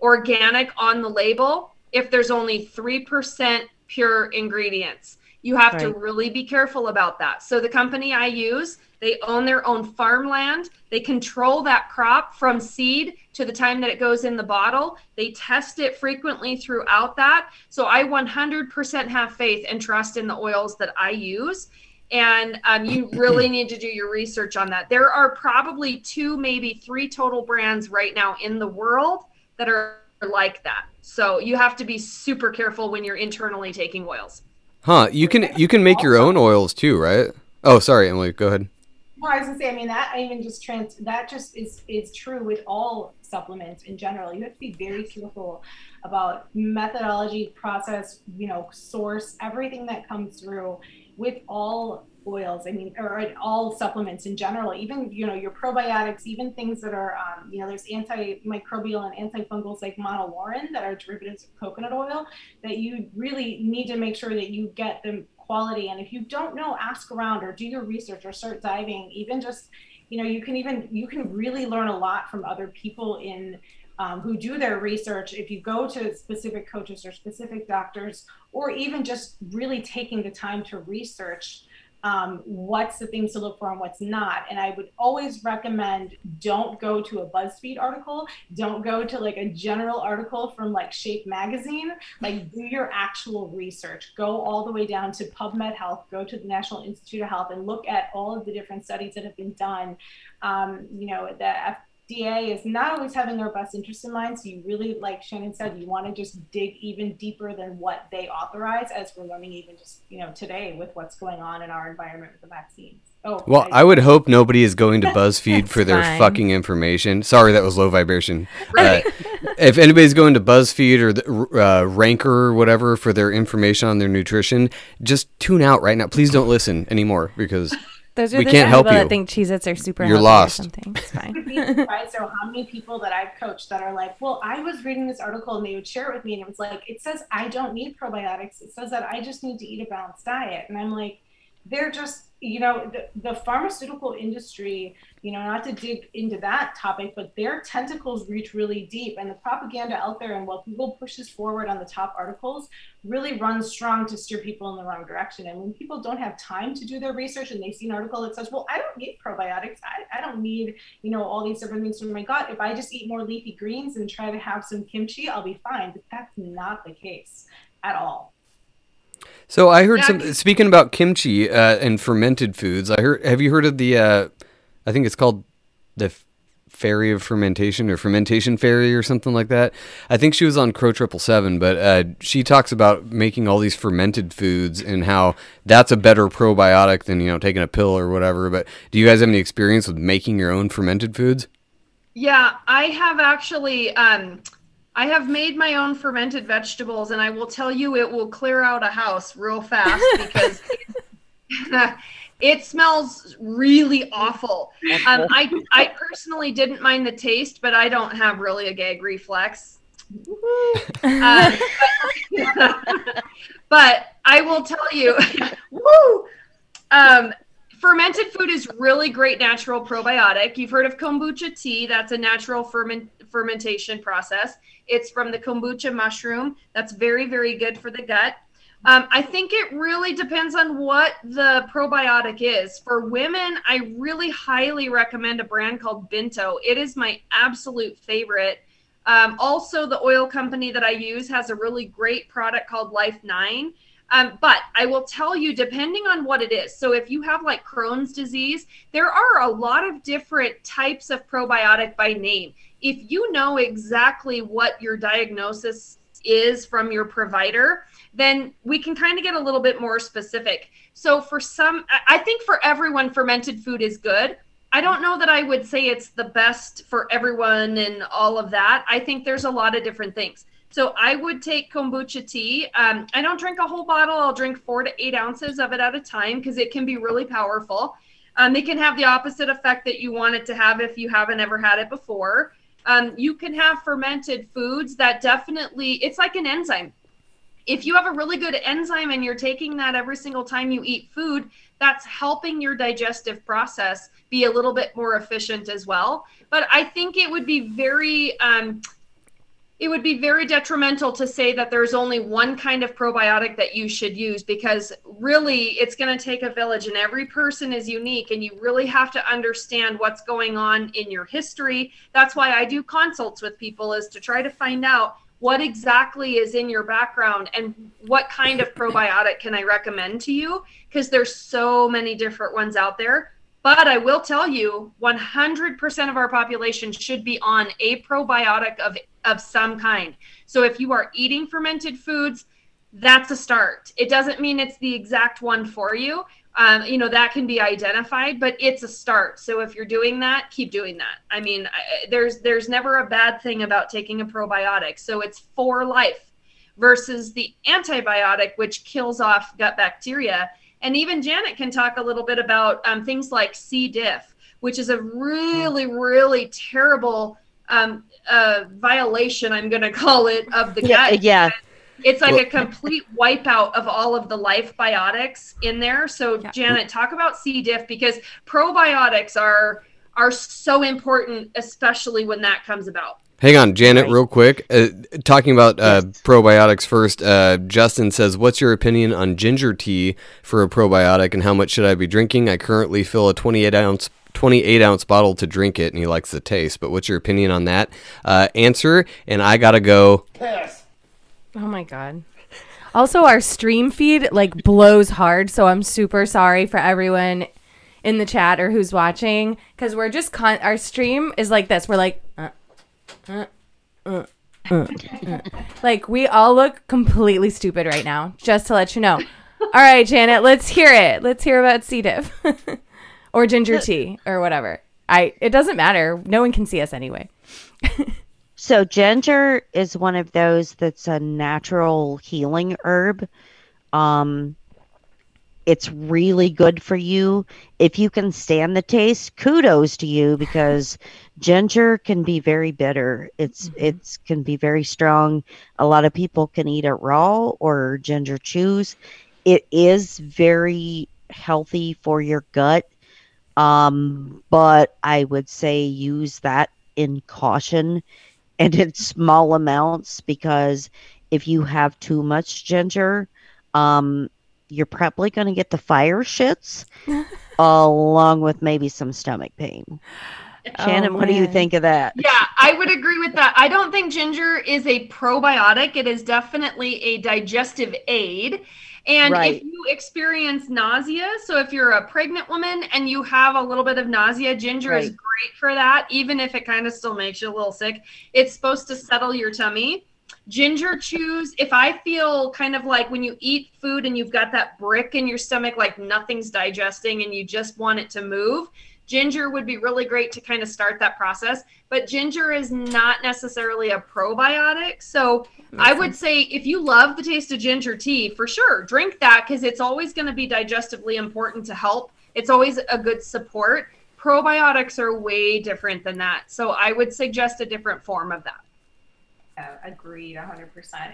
organic on the label if there's only 3% pure ingredients. You have to really be careful about that. So the company I use, they own their own farmland. They control that crop from seed to the time that it goes in the bottle. They test it frequently throughout that. So I 100% have faith and trust in the oils that I use. And um, you really need to do your research on that. There are probably two, maybe three total brands right now in the world that are like that. So you have to be super careful when you're internally taking oils. Huh? You can you can make your own oils too, right? Oh, sorry, Emily. Go ahead. Well, I was gonna say, I mean, that I even just trans that just is is true with all supplements in general. You have to be very careful about methodology, process, you know, source, everything that comes through with all oils. I mean, or all supplements in general. Even you know your probiotics, even things that are, um, you know, there's antimicrobial and antifungals like monolaurin that are derivatives of coconut oil that you really need to make sure that you get them quality. And if you don't know, ask around or do your research or start diving. Even just, you know, you can even you can really learn a lot from other people in um, who do their research. If you go to specific coaches or specific doctors, or even just really taking the time to research um, what's the things to look for and what's not. And I would always recommend don't go to a BuzzFeed article, don't go to like a general article from like Shape Magazine. Like do your actual research. Go all the way down to PubMed Health, go to the National Institute of Health, and look at all of the different studies that have been done. Um, you know, the FDA is not always having our best interest in mind. So you really, like Shannon said, you want to just dig even deeper than what they authorize, as we're learning even just you know today with what's going on in our environment with the vaccines. Oh, Well, I would hope nobody is going to [laughs] BuzzFeed for their fine. fucking information. Sorry, that was low vibration. [laughs] Right. Uh, if anybody's going to BuzzFeed or the, uh, Ranker or whatever for their information on their nutrition, just tune out right now. Please don't listen anymore because Those are We the can't same help people you. that think Cheez-Its are super You're healthy lost. or something. It's [laughs] fine. You'd surprised though how many people that I've coached that are like, well, I was reading this article and they would share it with me, and it was like, it says I don't need probiotics. It says that I just need to eat a balanced diet, and I'm like, they're just, you know, the, the pharmaceutical industry, you know, not to dig into that topic, but their tentacles reach really deep, and the propaganda out there and what Google pushes forward on the top articles really runs strong to steer people in the wrong direction. And when people don't have time to do their research and they see an article that says, well, I don't need probiotics, I, I don't need you know, all these different things from my gut. If I just eat more leafy greens and try to have some kimchi, I'll be fine. But that's not the case at all. So I heard Yeah, some. Speaking about kimchi uh, and fermented foods, I heard. Have you heard of the? Uh, I think it's called the fairy of fermentation or fermentation fairy or something like that. I think she was on Crow Triple Seven, but uh, she talks about making all these fermented foods and how that's a better probiotic than you know taking a pill or whatever. But do you guys have any experience with making your own fermented foods? Yeah, I have actually. Um, I have made my own fermented vegetables, and I will tell you, it will clear out a house real fast [laughs] because. [laughs] it smells really awful. Um, I I personally didn't mind the taste, but I don't have really a gag reflex. Uh, [laughs] but, but I will tell you, woo. Um, fermented food is really great natural probiotic. You've heard of kombucha tea. That's a natural ferment, fermentation process. It's from the kombucha mushroom. That's very, very good for the gut. Um, I think it really depends on what the probiotic is. For women, I really highly recommend a brand called Binto. It is my absolute favorite. Um, also, the oil company that I use has a really great product called Life Nine. Um, but I will tell you, depending on what it is. So, if you have like Crohn's disease, there are a lot of different types of probiotic by name. If you know exactly what your diagnosis is from your provider, then we can kind of get a little bit more specific. So, for some, I think for everyone, fermented food is good. I don't know that I would say it's the best for everyone and all of that. I think there's a lot of different things. So I would take kombucha tea. Um, I don't drink a whole bottle. I'll drink four to eight ounces of it at a time because it can be really powerful. Um, it can have the opposite effect that you want it to have if you haven't ever had it before. Um, you can have fermented foods that definitely, it's like an enzyme. If you have a really good enzyme and you're taking that every single time you eat food, that's helping your digestive process be a little bit more efficient as well. But I think it would be very, um, it would be very detrimental to say that there's only one kind of probiotic that you should use because really it's going to take a village and every person is unique and you really have to understand what's going on in your history. That's why i do consults with people is to try to find out what exactly is in your background and what kind of probiotic can i recommend to you? Because there's so many different ones out there. But I will tell you 100% of our population should be on a probiotic of, of some kind. So if you are eating fermented foods, that's a start. It doesn't mean it's the exact one for you. Um, you know, that can be identified, but it's a start. So if you're doing that, keep doing that. I mean, I, there's there's never a bad thing about taking a probiotic. So it's for life versus the antibiotic, which kills off gut bacteria and even Janet can talk a little bit about um, things like C. diff, which is a really, really terrible um, uh, violation, I'm going [laughs] to call it, of the Yeah, gut. yeah. It's like a complete wipeout of all of the life biotics in there. So, Janet, talk about C. diff because probiotics are are so important, especially when that comes about. Hang on, Janet, real quick. Uh, talking about uh, probiotics first, uh, Justin says, What's your opinion on ginger tea for a probiotic and how much should I be drinking? I currently fill a 28 ounce. 28 ounce bottle to drink it and he likes the taste but what's your opinion on that uh, answer and i gotta go Oh my god. Also, our stream feed like blows hard, so I'm super sorry for everyone in the chat or who's watching because we're just con. Our stream is like this. We're like, uh, uh, uh, uh, uh. like we all look completely stupid right now. Just to let you know. All right, Janet, let's hear it. Let's hear about C. diff [laughs] or ginger tea or whatever. I. It doesn't matter. No one can see us anyway. So ginger is one of those that's a natural healing herb. Um it's really good for you. If you can stand the taste, kudos to you because ginger can be very bitter. It's it's can be very strong. A lot of people can eat it raw or ginger chews. It is very healthy for your gut. Um, but I would say use that in caution and in small amounts because if you have too much ginger, um, you're probably going to get the fire shits [laughs] along with maybe some stomach pain. Shannon, what do you think of that? Yeah, I would agree with that. I don't think ginger is a probiotic. It is definitely a digestive aid. And Right. if you experience nausea, so if you're a pregnant woman and you have a little bit of nausea, ginger is great for that, even if it kind of still makes you a little sick. It's supposed to settle your tummy. Ginger chews, if I feel kind of like when you eat food and you've got that brick in your stomach, like nothing's digesting and you just want it to move, ginger would be really great to kind of start that process. But ginger is not necessarily a probiotic. So I would say if you love the taste of ginger tea, for sure, drink that because it's always going to be digestively important to help. It's always a good support. Probiotics are way different than that. So I would suggest a different form of that. Yeah, agreed, 100%.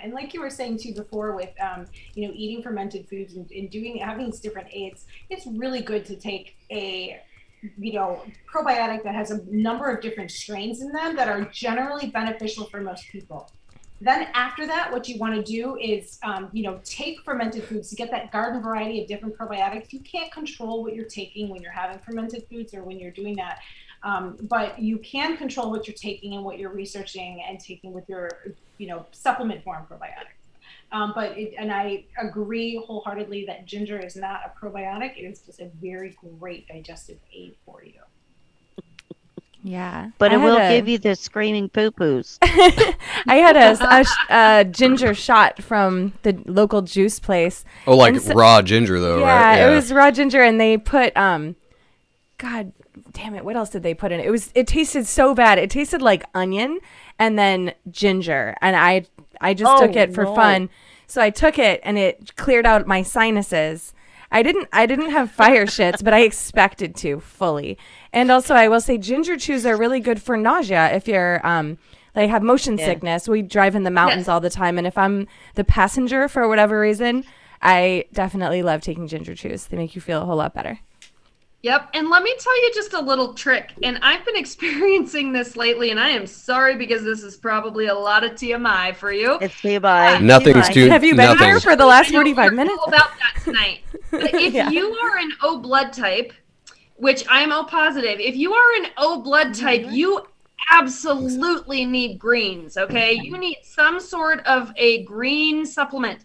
And like you were saying too before, with um, you know eating fermented foods and, and doing having these different aids, it's really good to take a you know probiotic that has a number of different strains in them that are generally beneficial for most people. Then after that, what you want to do is um, you know take fermented foods to get that garden variety of different probiotics. You can't control what you're taking when you're having fermented foods or when you're doing that. Um, but you can control what you're taking and what you're researching and taking with your, you know, supplement form probiotics. Um, but it, and I agree wholeheartedly that ginger is not a probiotic. It is just a very great digestive aid for you. Yeah. But I it will a- give you the screaming poo poos. [laughs] I had a, a, a ginger shot from the local juice place. Oh, like so- raw ginger though, yeah, right? Yeah, it was raw ginger, and they put um, God damn it, what else did they put in it? It was it tasted so bad. It tasted like onion and then ginger, and I I just Oh, took it for no. fun. So I took it, and it cleared out my sinuses. I didn't I didn't have fire [laughs] shits, but I expected to fully. And also, I will say ginger chews are really good for nausea if you're um. Like have motion Yeah. sickness. We drive in the mountains all the time, and if I'm the passenger for whatever reason, I definitely love taking ginger chews. They make you feel a whole lot better. Yep. And let me tell you just a little trick. And I've been [laughs] experiencing this lately, and I am sorry because this is probably a lot of TMI for you. It's TMI. Nothing's TMI. too- Have you been nothing. here for the last 45 minutes? about that tonight. [laughs] But if Yeah. you are an O blood type, which I'm O positive, if you are an O blood mm-hmm. type, you absolutely need greens, okay? You need some sort of a green supplement.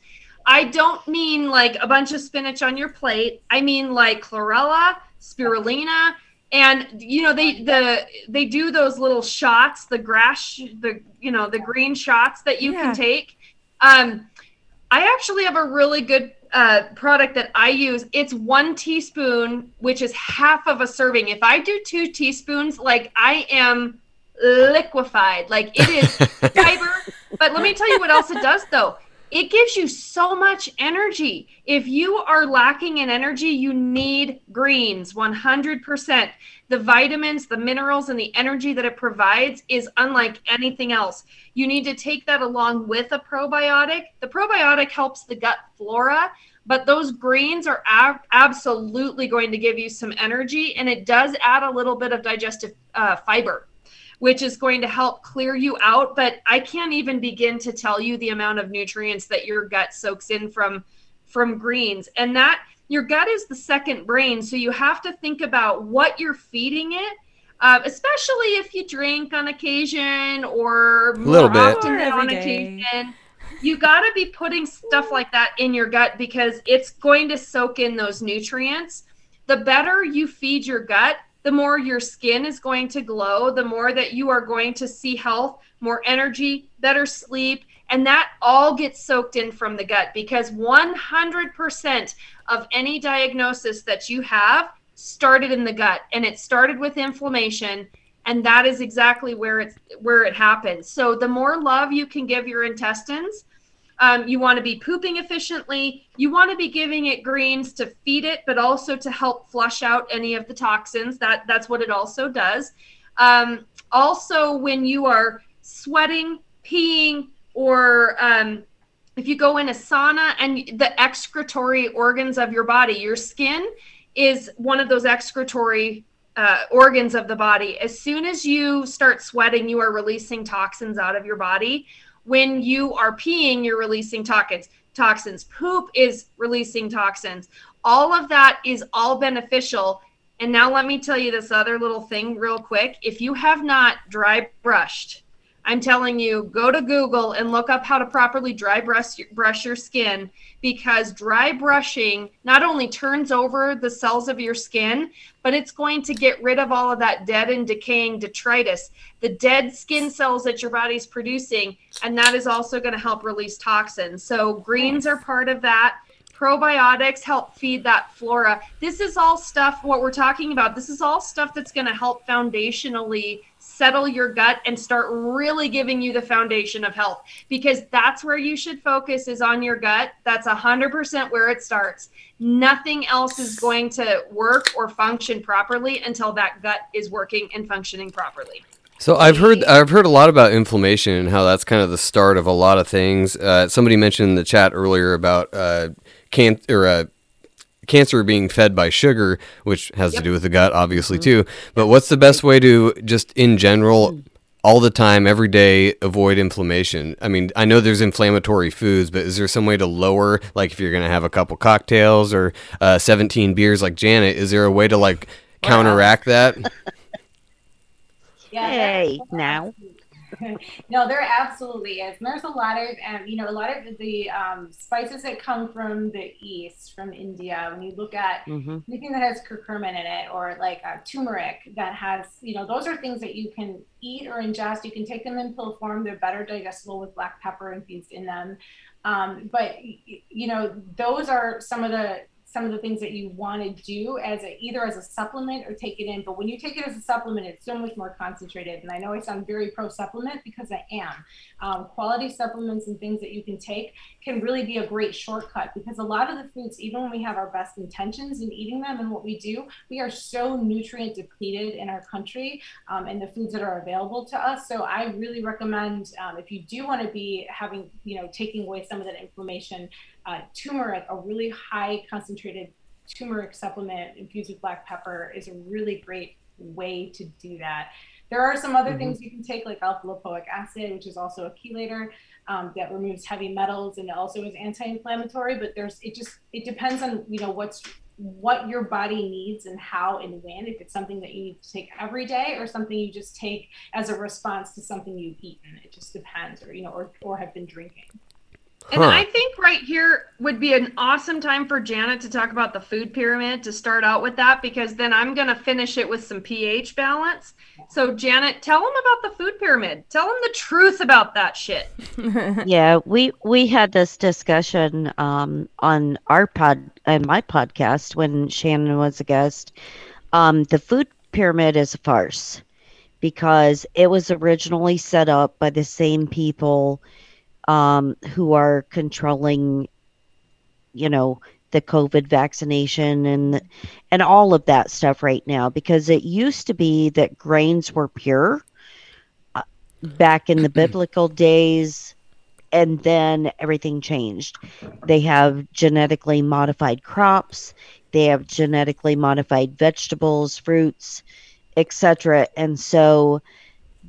I don't mean like a bunch of spinach on your plate. I mean like chlorella, spirulina, and you know they the they do those little shots, the grass, the you know the green shots that you Yeah. can take. Um, I actually have a really good uh, product that I use. It's one teaspoon, which is half of a serving. If I do two teaspoons, like I am liquefied. Like it is [laughs] fiber. But let me tell you what else it does though. It gives you so much energy. If you are lacking in energy, you need greens 100%. The vitamins, the minerals, and the energy that it provides is unlike anything else. You need to take that along with a probiotic. The probiotic helps the gut flora, but those greens are ab- absolutely going to give you some energy, and it does add a little bit of digestive uh, fiber which is going to help clear you out. But I can't even begin to tell you the amount of nutrients that your gut soaks in from from greens. And that your gut is the second brain, so you have to think about what you're feeding it. Uh, especially if you drink on occasion or more Little bit. often every on day. occasion. You got to be putting stuff like that in your gut because it's going to soak in those nutrients. The better you feed your gut, the more your skin is going to glow, the more that you are going to see health, more energy, better sleep, and that all gets soaked in from the gut because 100% of any diagnosis that you have started in the gut and it started with inflammation and that is exactly where it's where it happens. So the more love you can give your intestines, um, you want to be pooping efficiently. You want to be giving it greens to feed it, but also to help flush out any of the toxins. That that's what it also does. Um, also, when you are sweating, peeing, or um, if you go in a sauna and the excretory organs of your body, your skin is one of those excretory uh, organs of the body. As soon as you start sweating, you are releasing toxins out of your body. When you are peeing, you're releasing toxins. Toxins. Poop is releasing toxins. All of that is all beneficial. And now let me tell you this other little thing real quick. If you have not dry brushed I'm telling you, go to Google and look up how to properly dry brush, brush your skin because dry brushing not only turns over the cells of your skin, but it's going to get rid of all of that dead and decaying detritus, the dead skin cells that your body's producing, and that is also going to help release toxins. So, greens are part of that probiotics help feed that flora. This is all stuff, what we're talking about, this is all stuff that's going to help foundationally settle your gut and start really giving you the foundation of health because that's where you should focus is on your gut. That's 100% where it starts. Nothing else is going to work or function properly until that gut is working and functioning properly. So I've heard I've heard a lot about inflammation and how that's kind of the start of a lot of things. Uh, somebody mentioned in the chat earlier about uh, can or uh, cancer being fed by sugar, which has Yep. to do with the gut, obviously Mm-hmm. too. But what's the best way to just in general, all the time, every day, avoid inflammation? I mean, I know there's inflammatory foods, but is there some way to lower, like if you're gonna have a couple cocktails or uh, 17 beers, like Janet, is there a way to like counteract that? [laughs] Yeah, Hey, now. [laughs] no, there absolutely is. And there's a lot of, um, you know, a lot of the um, spices that come from the east, from India. When you look at hmm anything that has curcumin in it, or like uh, turmeric that has, you know, those are things that you can eat or ingest. You can take them in pill form. They're better digestible with black pepper infused in them. Um, but you know, those are some of the some of the things that you want to do as a either as a supplement or take it in. But when you take it as a supplement, it's so much more concentrated. And I know I sound very pro supplement because I am. Um, quality supplements and things that you can take can really be a great shortcut because a lot of the foods, even when we have our best intentions in eating them and what we do, we are so nutrient depleted in our country um, and the foods that are available to us. So I really recommend um, if you do want to be having, you know, taking away some of that inflammation, uh, turmeric, a really high concentrated turmeric supplement infused with black pepper is a really great way to do that. There are some other things you can take, like alpha lipoic acid, which is also a chelator um, that removes heavy metals and also is anti-inflammatory. But there's it just it depends on you know what's what your body needs and how and when. If it's something that you need to take every day or something you just take as a response to something you've eaten, it just depends, or you know, or or have been drinking. And Huh. I think right here would be an awesome time for Janet to talk about the food pyramid to start out with that because then I'm going to finish it with some pH balance. So, Janet, tell them about the food pyramid. Tell them the truth about that shit. [laughs] yeah, we we had this discussion um, on our pod and my podcast when Shannon was a guest. Um, the food pyramid is a farce because it was originally set up by the same people um, who are controlling, you know, the COVID vaccination and and all of that stuff right now. Because it used to be that grains were pure uh, back in the [clears throat] biblical days and then everything changed. They have genetically modified crops, they have genetically modified vegetables, fruits, etc. And so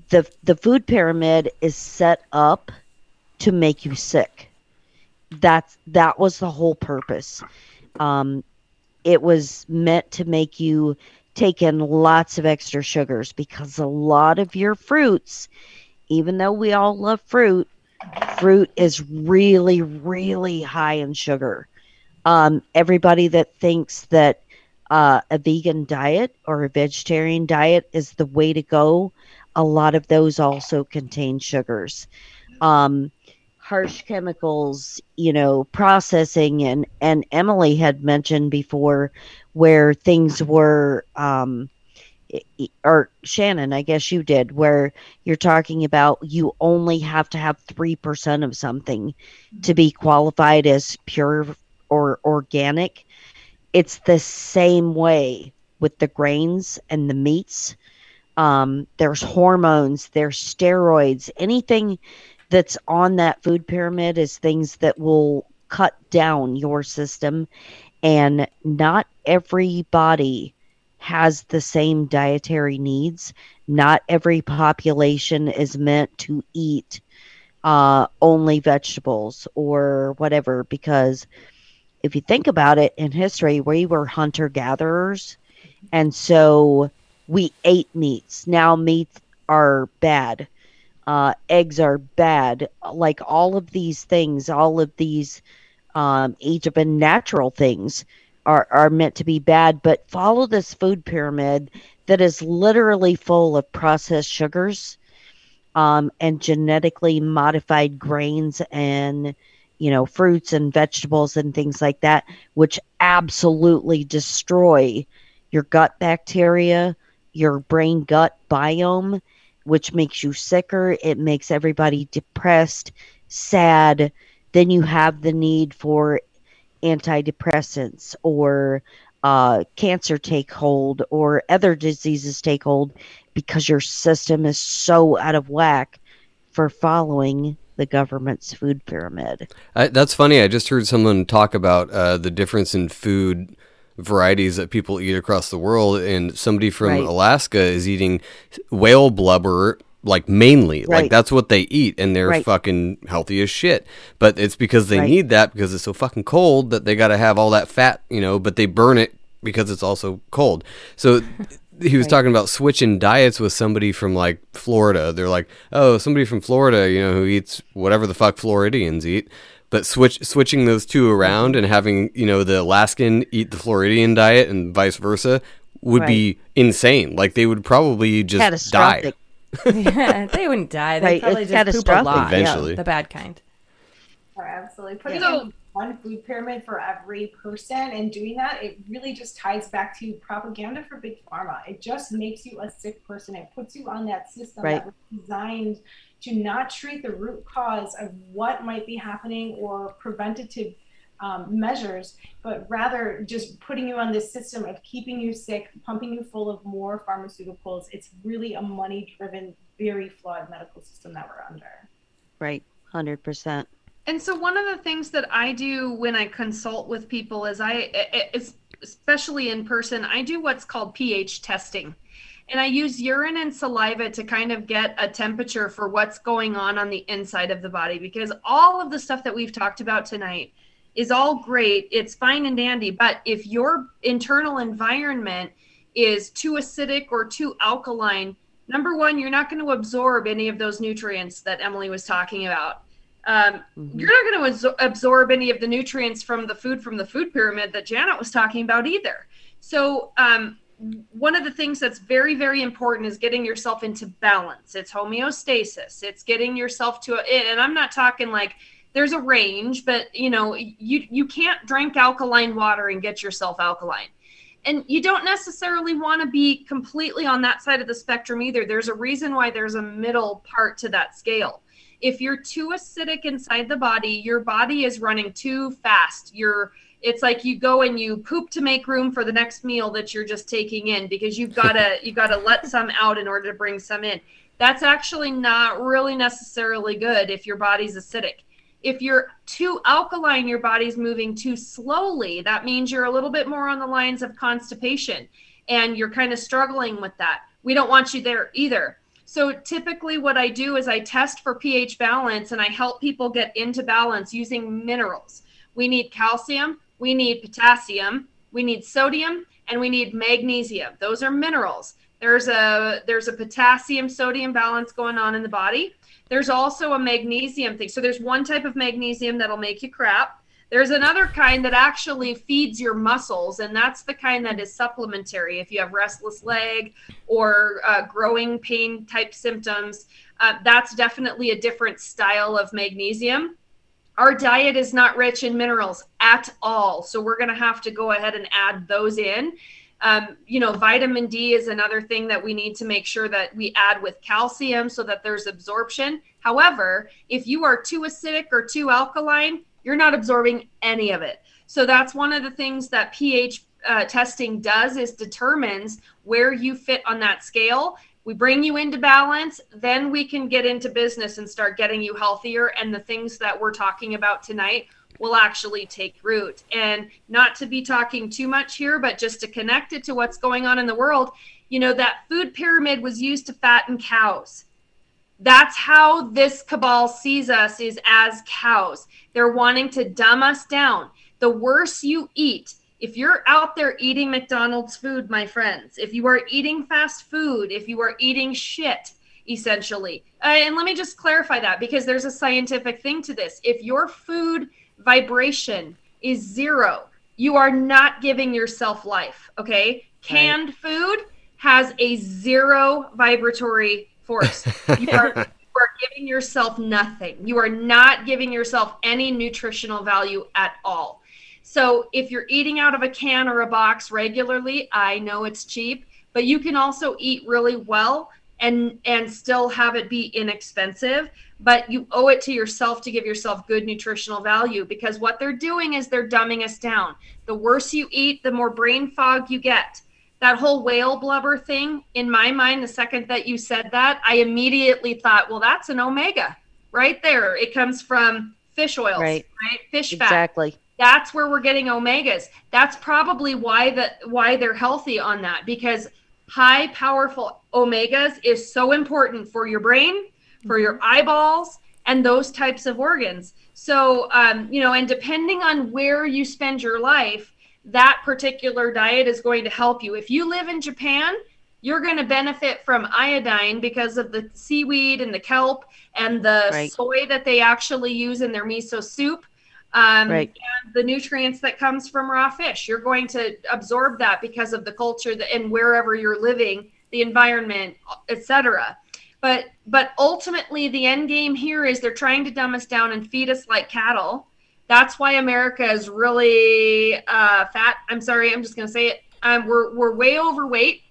the the food pyramid is set up to make you sick. That's that was the whole purpose. Um, it was meant to make you take in lots of extra sugars because a lot of your fruits, even though we all love fruit, fruit is really, really high in sugar. Um, everybody that thinks that uh, a vegan diet or a vegetarian diet is the way to go, a lot of those also contain sugars. Um, harsh chemicals, you know, processing and and Emily had mentioned before where things were um or Shannon, I guess you did, where you're talking about you only have to have 3% of something to be qualified as pure or organic. It's the same way with the grains and the meats. Um, there's hormones, there's steroids, anything that's on that food pyramid is things that will cut down your system. And not everybody has the same dietary needs. Not every population is meant to eat uh, only vegetables or whatever, because if you think about it in history, we were hunter gatherers. And so we ate meats. Now meats are bad. Uh, eggs are bad. Like all of these things, all of these um, Egypt and natural things are, are meant to be bad, but follow this food pyramid that is literally full of processed sugars um, and genetically modified grains and you know fruits and vegetables and things like that which absolutely destroy your gut bacteria your brain gut biome which makes you sicker it makes everybody depressed sad then you have the need for antidepressants or uh, cancer take hold or other diseases take hold because your system is so out of whack for following the government's food pyramid. I, that's funny. I just heard someone talk about uh, the difference in food varieties that people eat across the world, and somebody from Right. Alaska is eating whale blubber. Like mainly, like that's what they eat, and they're Right. fucking healthy as shit. But it's because they Right. need that because it's so fucking cold that they got to have all that fat, you know. But they burn it because it's also cold. So [laughs] he was talking about switching diets with somebody from like Florida. They're like, oh, somebody from Florida, you know, who eats whatever the fuck Floridians eat. But switch switching those two around and having you know the Alaskan eat the Floridian diet and vice versa would be insane. Like they would probably just die. [laughs] Yeah, they wouldn't die. They'd Right, probably it's just poop a catastrophic, lot. Eventually. the bad kind. Oh, absolutely. Putting So- in one food pyramid for every person and doing that, it really just ties back to propaganda for big pharma. It just makes you a sick person. It puts you on that system Right. that was designed to not treat the root cause of what might be happening or preventative um, measures, but rather just putting you on this system of keeping you sick, pumping you full of more pharmaceuticals. It's really a money driven, very flawed medical system that we're under. Right, hundred percent. And so one of the things that I do when I consult with people is I it's especially in person, I do what's called pH testing. And I use urine and saliva to kind of get a temperature for what's going on on the inside of the body because all of the stuff that we've talked about tonight is all great. It's fine and dandy, but if your internal environment is too acidic or too alkaline, number one, you're not going to absorb any of those nutrients that Emily was talking about. Um, You're not going to absorb any of the nutrients from the food from the food pyramid that Janet was talking about either. So, um, one of the things that's very, very important is getting yourself into balance. It's homeostasis. It's getting yourself to, a, and I'm not talking like there's a range, but you know, you you can't drink alkaline water and get yourself alkaline and you don't necessarily want to be completely on that side of the spectrum either. There's a reason why there's a middle part to that scale. If you're too acidic inside the body, your body is running too fast. You're it's like you go and you poop to make room for the next meal that you're just taking in because you've got to [laughs] you got to let some out in order to bring some in. That's actually not really necessarily good if your body's acidic if you're too alkaline, your body's moving too slowly. That means you're a little bit more on the lines of constipation and you're kind of struggling with that. We don't want you there either. So typically, what I do is I test for pH balance and I help people get into balance using minerals. We need calcium, we need potassium, we need sodium, and we need magnesium. Those are minerals. There's a there's a potassium sodium balance going on in the body. There's also a magnesium thing. So there's one type of magnesium that'll make you crap. There's another kind that actually feeds your muscles, and that's the kind that is supplementary. If you have restless leg or uh, growing pain type symptoms, uh, that's definitely a different style of magnesium. Our diet is not rich in minerals at all. So we're going to have to go ahead and add those in. Um, you know, vitamin D is another thing that we need to make sure that we add with calcium so that there's absorption. However, if you are too acidic or too alkaline, you're not absorbing any of it. So that's one of the things that pH uh, testing does is determines where you fit on that scale. We bring you into balance, then we can get into business and start getting you healthier. And the things that we're talking about tonight will actually take root. And not to be talking too much here, but just to connect it to what's going on in the world, you know, that food pyramid was used to fatten cows. That's how this cabal sees us is as cows. They're wanting to dumb us down. The worse you eat, if you're out there eating McDonald's food, my friends, if you are eating fast food, if you are eating shit, essentially. Uh, and let me just clarify that because there's a scientific thing to this. If your food vibration is zero, you are not giving yourself life. Okay. Canned right. food has a zero vibratory force. [laughs] You are, you are giving yourself nothing. You are not giving yourself any nutritional value at all. So if you're eating out of a can or a box regularly, I know it's cheap, but you can also eat really well and and still have it be inexpensive but you owe it to yourself to give yourself good nutritional value because what they're doing is they're dumbing us down. The worse you eat the more brain fog you get. That whole whale blubber thing in my mind the second that you said that i immediately thought well that's an omega right there. It comes from fish oils right, right? fish fat. Exactly that's where we're getting omegas that's probably why the why they're healthy on that because high powerful omegas is so important for your brain, for your eyeballs, and those types of organs. So, um, you know, and depending on where you spend your life, that particular diet is going to help you. If you live in Japan, you're going to benefit from iodine because of the seaweed and the kelp and the right. soy that they actually use in their miso soup um, right. and the nutrients that comes from raw fish. You're going to absorb that because of the culture that, and wherever you're living, the environment, etc. But but ultimately, the end game here is they're trying to dumb us down and feed us like cattle. That's why America is really uh, fat. I'm sorry, I'm just going to say it. Um, we're we're way overweight.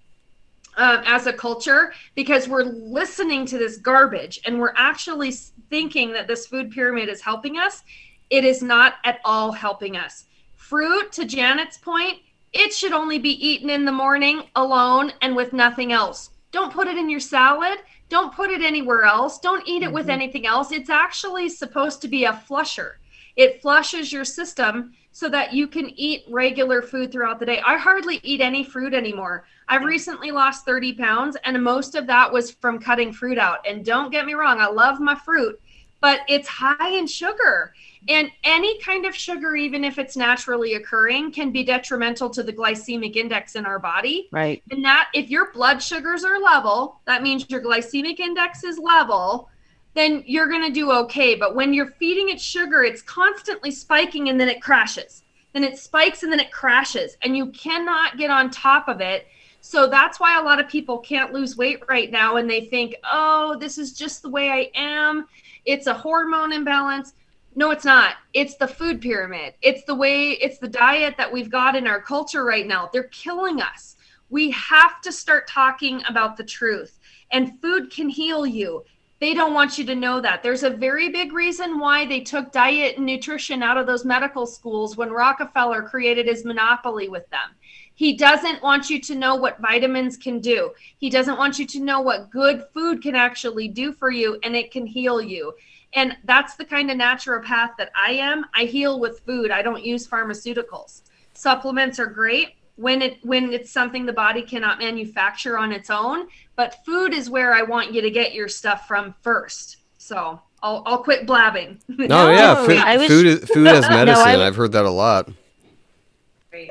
Um, as a culture because we're listening to this garbage and we're actually thinking that this food pyramid is helping us it is not at all helping us. Fruit, to Janet's point, it should only be eaten in the morning alone and with nothing else. Don't put it in your salad. Don't put it anywhere else. Don't eat it mm-hmm. with anything else. It's actually supposed to be a flusher. It flushes your system so that you can eat regular food throughout the day. I hardly eat any fruit anymore. I've recently lost 30 pounds, and most of that was from cutting fruit out. And don't get me wrong, I love my fruit, but it's high in sugar. And any kind of sugar, even if it's naturally occurring, can be detrimental to the glycemic index in our body. Right. And that, if your blood sugars are level, that means your glycemic index is level, then you're going to do okay. But when you're feeding it sugar, it's constantly spiking and then it crashes. Then it spikes and then it crashes, and you cannot get on top of it. So that's why a lot of people can't lose weight right now. And they think, oh, this is just the way I am. It's a hormone imbalance no, it's not. It's the food pyramid. It's the way, it's the diet that we've got in our culture right now. They're killing us. We have to start talking about the truth. And food can heal you. They don't want you to know that. There's a very big reason why they took diet and nutrition out of those medical schools when Rockefeller created his monopoly with them. He doesn't want you to know what vitamins can do. He doesn't want you to know what good food can actually do for you and it can heal you. And that's the kind of naturopath that I am. I heal with food. I don't use pharmaceuticals. Supplements are great when it when it's something the body cannot manufacture on its own, but food is where I want you to get your stuff from first. So, I'll, I'll quit blabbing. No, [laughs] yeah, food, was, [laughs] food, is, food as medicine. No, I've heard that a lot.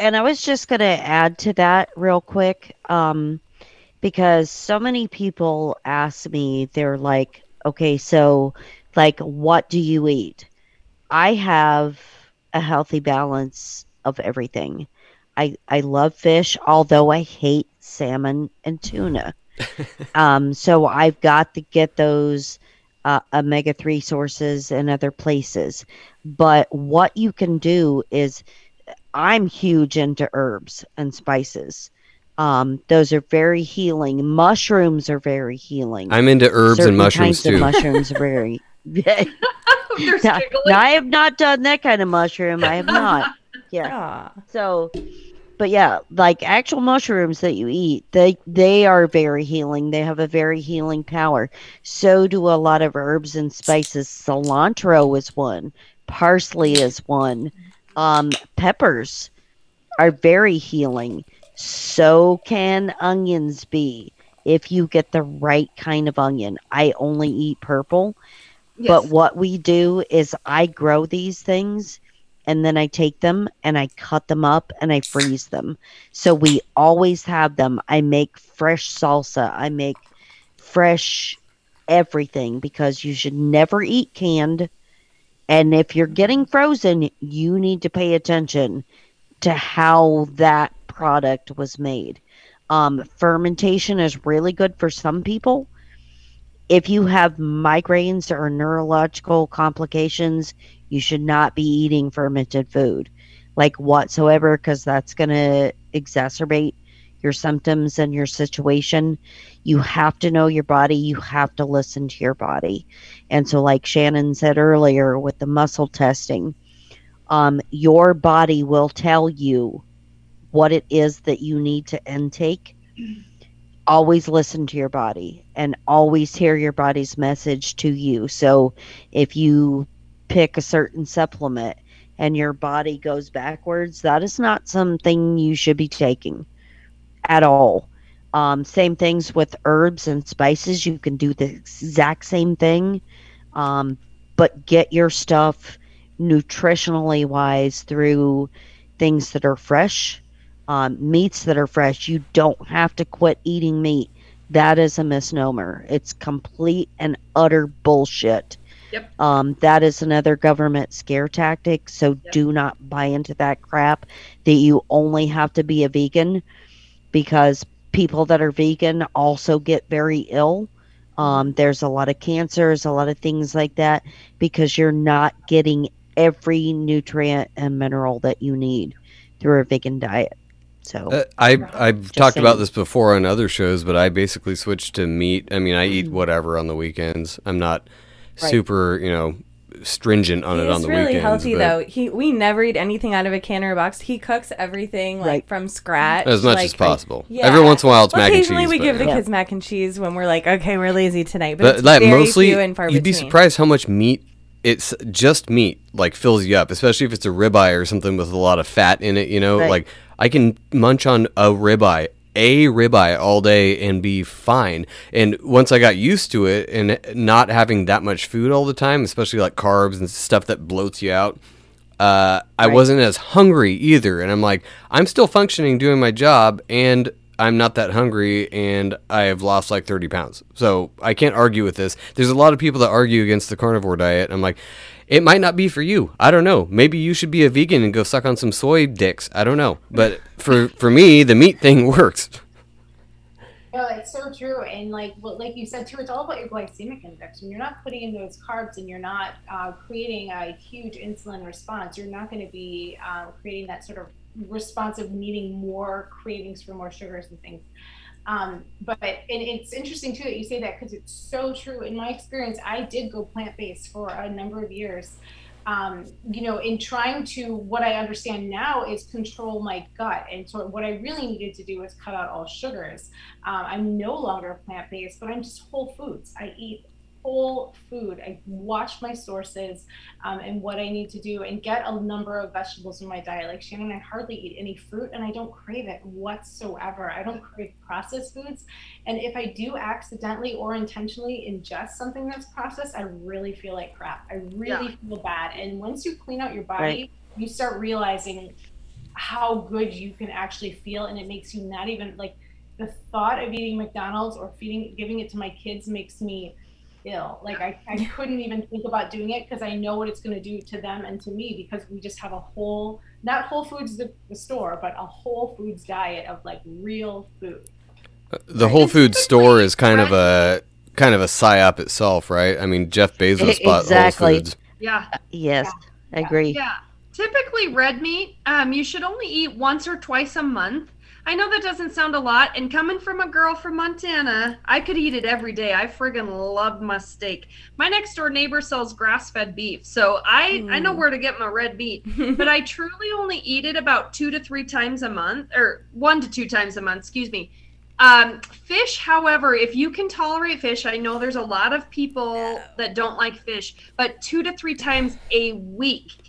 And I was just going to add to that real quick um, because so many people ask me, they're like, okay, so like what do you eat i have a healthy balance of everything i i love fish although i hate salmon and tuna [laughs] um so i've got to get those uh, omega-3 sources in other places but what you can do is i'm huge into herbs and spices um, those are very healing. Mushrooms are very healing. I'm into herbs Certain and mushrooms kinds too. Of mushrooms are very [laughs] [laughs] now, now, I have not done that kind of mushroom. I have not. [laughs] Yeah. So, but yeah, like actual mushrooms that you eat, they they are very healing. They have a very healing power. So do a lot of herbs and spices. Cilantro is one. Parsley is one. Um, peppers are very healing. So can onions be if you get the right kind of onion. I only eat purple but what we do is I grow these things and then I take them and I cut them up and I freeze them. So we always have them. I make fresh salsa. I make fresh everything because you should never eat canned. And if you're getting frozen, you need to pay attention to how that product was made. Um, fermentation is really good for some people. If you have migraines or neurological complications, you should not be eating fermented food, like whatsoever, because that's going to exacerbate your symptoms and your situation. You have to know your body. You have to listen to your body. And so, like Shannon said earlier with the muscle testing, um, your body will tell you what it is that you need to intake. Always listen to your body and always hear your body's message to you. So, if you pick a certain supplement and your body goes backwards, that is not something you should be taking at all. Um, same things with herbs and spices. You can do the exact same thing, um, but get your stuff nutritionally wise through things that are fresh, um, meats that are fresh. You don't have to quit eating meat. That is a misnomer. It's complete and utter bullshit. Yep. Um, that is another government scare tactic. So Yep. do not buy into that crap that you only have to be a vegan because people that are vegan also get very ill. Um, there's a lot of cancers, a lot of things like that because you're not getting every nutrient and mineral that you need through a vegan diet. So, Uh, I I've talked about this before on other shows, but I basically switched to meat. I mean, I eat Mm-hmm. whatever on the weekends. I'm not Right. super, you know, stringent on it on He's the really weekends. Really healthy but though. He we never eat anything out of a can or a box. He cooks everything like Right. from scratch, As much like, as possible. Yeah. Every once in a while, it's Well, mac and cheese. Occasionally, we but, give the yeah. kids mac and cheese when we're like, okay, we're lazy tonight. But, But it's like very mostly, few and far you'd be surprised how much meat. It's just meat, like fills you up, especially if it's a ribeye or something with a lot of fat in it. You know, Right. like I can munch on a ribeye, a ribeye all day and be fine. And once I got used to it and not having that much food all the time, especially like carbs and stuff that bloats you out, uh, I Right. wasn't as hungry either. And I'm like, I'm still functioning, doing my job, and I'm not that hungry, and I have lost like 30 pounds. So I can't argue with this. There's a lot of people that argue against the carnivore diet. I'm like, it might not be for you. I don't know. Maybe you should be a vegan and go suck on some soy dicks. I don't know. But for for me, the meat thing [laughs] works. No, it's so true. And like like you said too, it's all about your glycemic index. When you're not putting in those carbs and you're not uh, creating a huge insulin response, you're not going to be uh, creating that sort of response of needing more cravings for more sugars and things. Um, but it's interesting too that you say that because it's so true. In my experience, I did go plant based for a number of years. Um, you know, in trying to what I understand now is control my gut. And so what I really needed to do was cut out all sugars. Um, I'm no longer plant based, but I'm just whole foods. I eat whole food. I watch my sources um, and what I need to do and get a number of vegetables in my diet. Like Shannon, I hardly eat any fruit and I don't crave it whatsoever. I don't crave processed foods. And if I do accidentally or intentionally ingest something that's processed, I really feel like crap. I really feel bad. And once you clean out your body, Right. you start realizing how good you can actually feel and it makes you not even like the thought of eating McDonald's or feeding giving it to my kids makes me ill. Like I, I couldn't even think about doing it because I know what it's going to do to them and to me because we just have a whole not Whole Foods the, the store, but a Whole Foods diet of like real food. The Whole Foods store is kind of a kind of a psyop itself, right? I mean, Jeff Bezos bought exactly. Whole Foods. Yeah. yes, I agree. Yeah. Typically, red meat, um, you should only eat once or twice a month. I know that doesn't sound a lot, and coming from a girl from Montana, I could eat it every day. I friggin' love my steak. My next door neighbor sells grass-fed beef, so I I know where to get my red meat. [laughs] but I truly only eat it about two to three times a month, or one to two times a month. Excuse me. Um, fish, however, if you can tolerate fish, I know there's a lot of people that don't like fish, but two to three times a week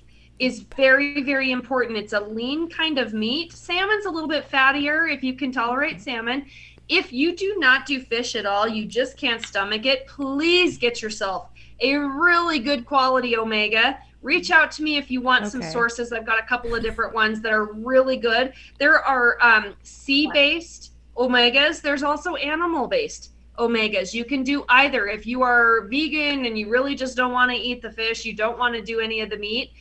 is very, very important. It's a lean kind of meat. Salmon's a little bit fattier if you can tolerate salmon. If you do not do fish at all, you just can't stomach it, please get yourself a really good quality omega. Reach out to me if you want some sources. I've got a couple of different ones that are really good. There are um, sea based omegas, there's also animal based. omegas. You can do either. If you are vegan and you really just don't want to eat the fish, you don't want to do any of the meat,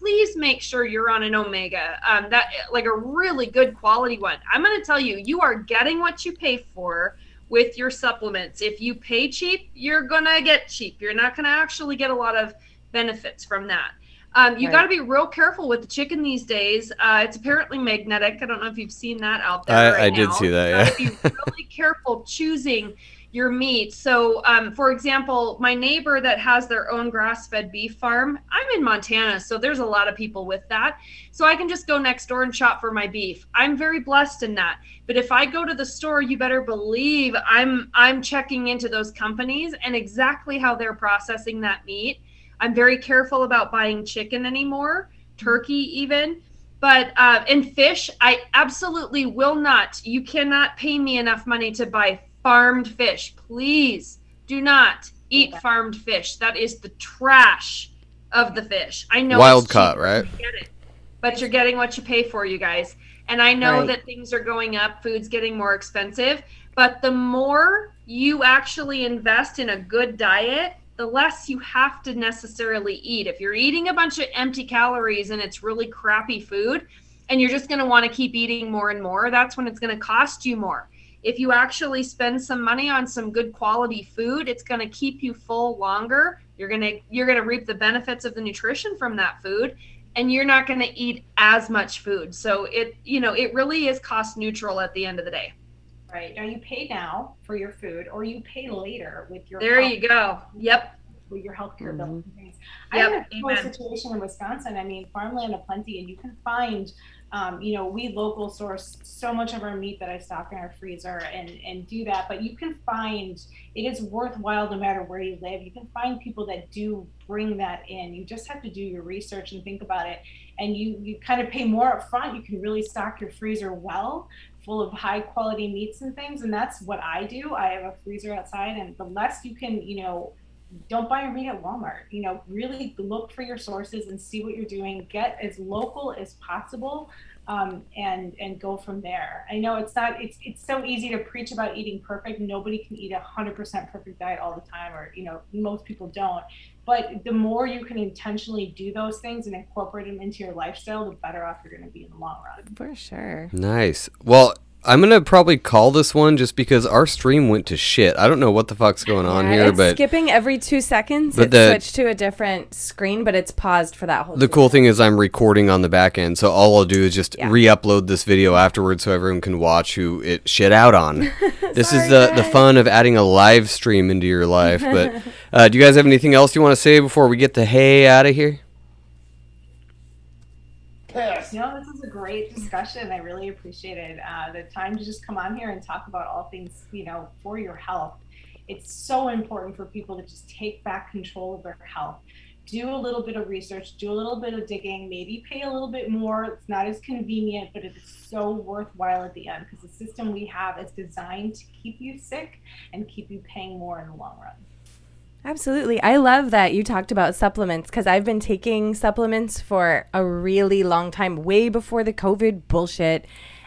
please make sure you're on an omega. Um, that like a really good quality one. I'm going to tell you, you are getting what you pay for with your supplements. If you pay cheap, you're going to get cheap. You're not going to actually get a lot of benefits from that. Um, you Right. got to be real careful with the chicken these days. Uh, it's apparently magnetic. I don't know if you've seen that out there. I- right I did see that, You yeah. be [laughs] really careful choosing your meat. So, um, for example, my neighbor that has their own grass-fed beef farm, I'm in Montana, so there's a lot of people with that. So I can just go next door and shop for my beef. I'm very blessed in that. But if I go to the store, you better believe I'm I'm checking into those companies and exactly how they're processing that meat. I'm very careful about buying chicken anymore, turkey even. But uh, fish, I absolutely will not. You cannot pay me enough money to buy farmed fish. Please do not eat farmed fish. That is the trash of the fish. I know Wild it's caught, right? to get it, but you're getting what you pay for, you guys. And I know Right. that things are going up, food's getting more expensive, but the more you actually invest in a good diet, the less you have to necessarily eat. If you're eating a bunch of empty calories and it's really crappy food, and you're just going to want to keep eating more and more, that's when it's going to cost you more. If you actually spend some money on some good quality food, it's going to keep you full longer. You're going to you're going to reap the benefits of the nutrition from that food and you're not going to eat as much food. So it you know, it really is cost neutral at the end of the day. Right. Now you pay now for your food, or you pay later with your There health- you go. Yep. with your healthcare Mhm. and things. Yep, I have a situation in Wisconsin. I mean, farmland aplenty, and you can find, um, you know, we local source so much of our meat that I stock in our freezer and and do that. But you can find it is worthwhile no matter where you live. You can find people that do bring that in. You just have to do your research and think about it. And you you kind of pay more up front. You can really stock your freezer well full of high quality meats and things and that's what i do i have a freezer outside and the less you can you know don't buy your meat at walmart. You know really look for your sources and see what you're doing. Get as local as possible um, and and go from there. I know it's not it's it's so easy to preach about eating perfect. Nobody can eat a 100% perfect diet all the time or you know most people don't. But the more you can intentionally do those things and incorporate them into your lifestyle the better off you're going to be in the long run. For sure. Nice. Well, I'm gonna probably call this one just because our stream went to shit. I don't know what the fuck's going on Yeah, here, it's but skipping every two seconds. But it the- switched to a different screen, but it's paused for that whole. the two cool thing is I'm recording on the back end, so all I'll do is just Yeah. re-upload this video afterwards so everyone can watch who it shit out on. [laughs] this is Sorry, the the guys. fun of adding a live stream into your life. But [laughs] uh, do you guys have anything else you want to say before we get the hay out of here? No, this is a great discussion. I really appreciated uh, the time to just come on here and talk about all things, you know, for your health. It's so important for people to just take back control of their health. Do a little bit of research, do a little bit of digging, maybe pay a little bit more. It's not as convenient, but it is so worthwhile at the end because the system we have is designed to keep you sick and keep you paying more in the long run. Absolutely. I love that you talked about supplements because I've been taking supplements for a really long time, way before the COVID bullshit.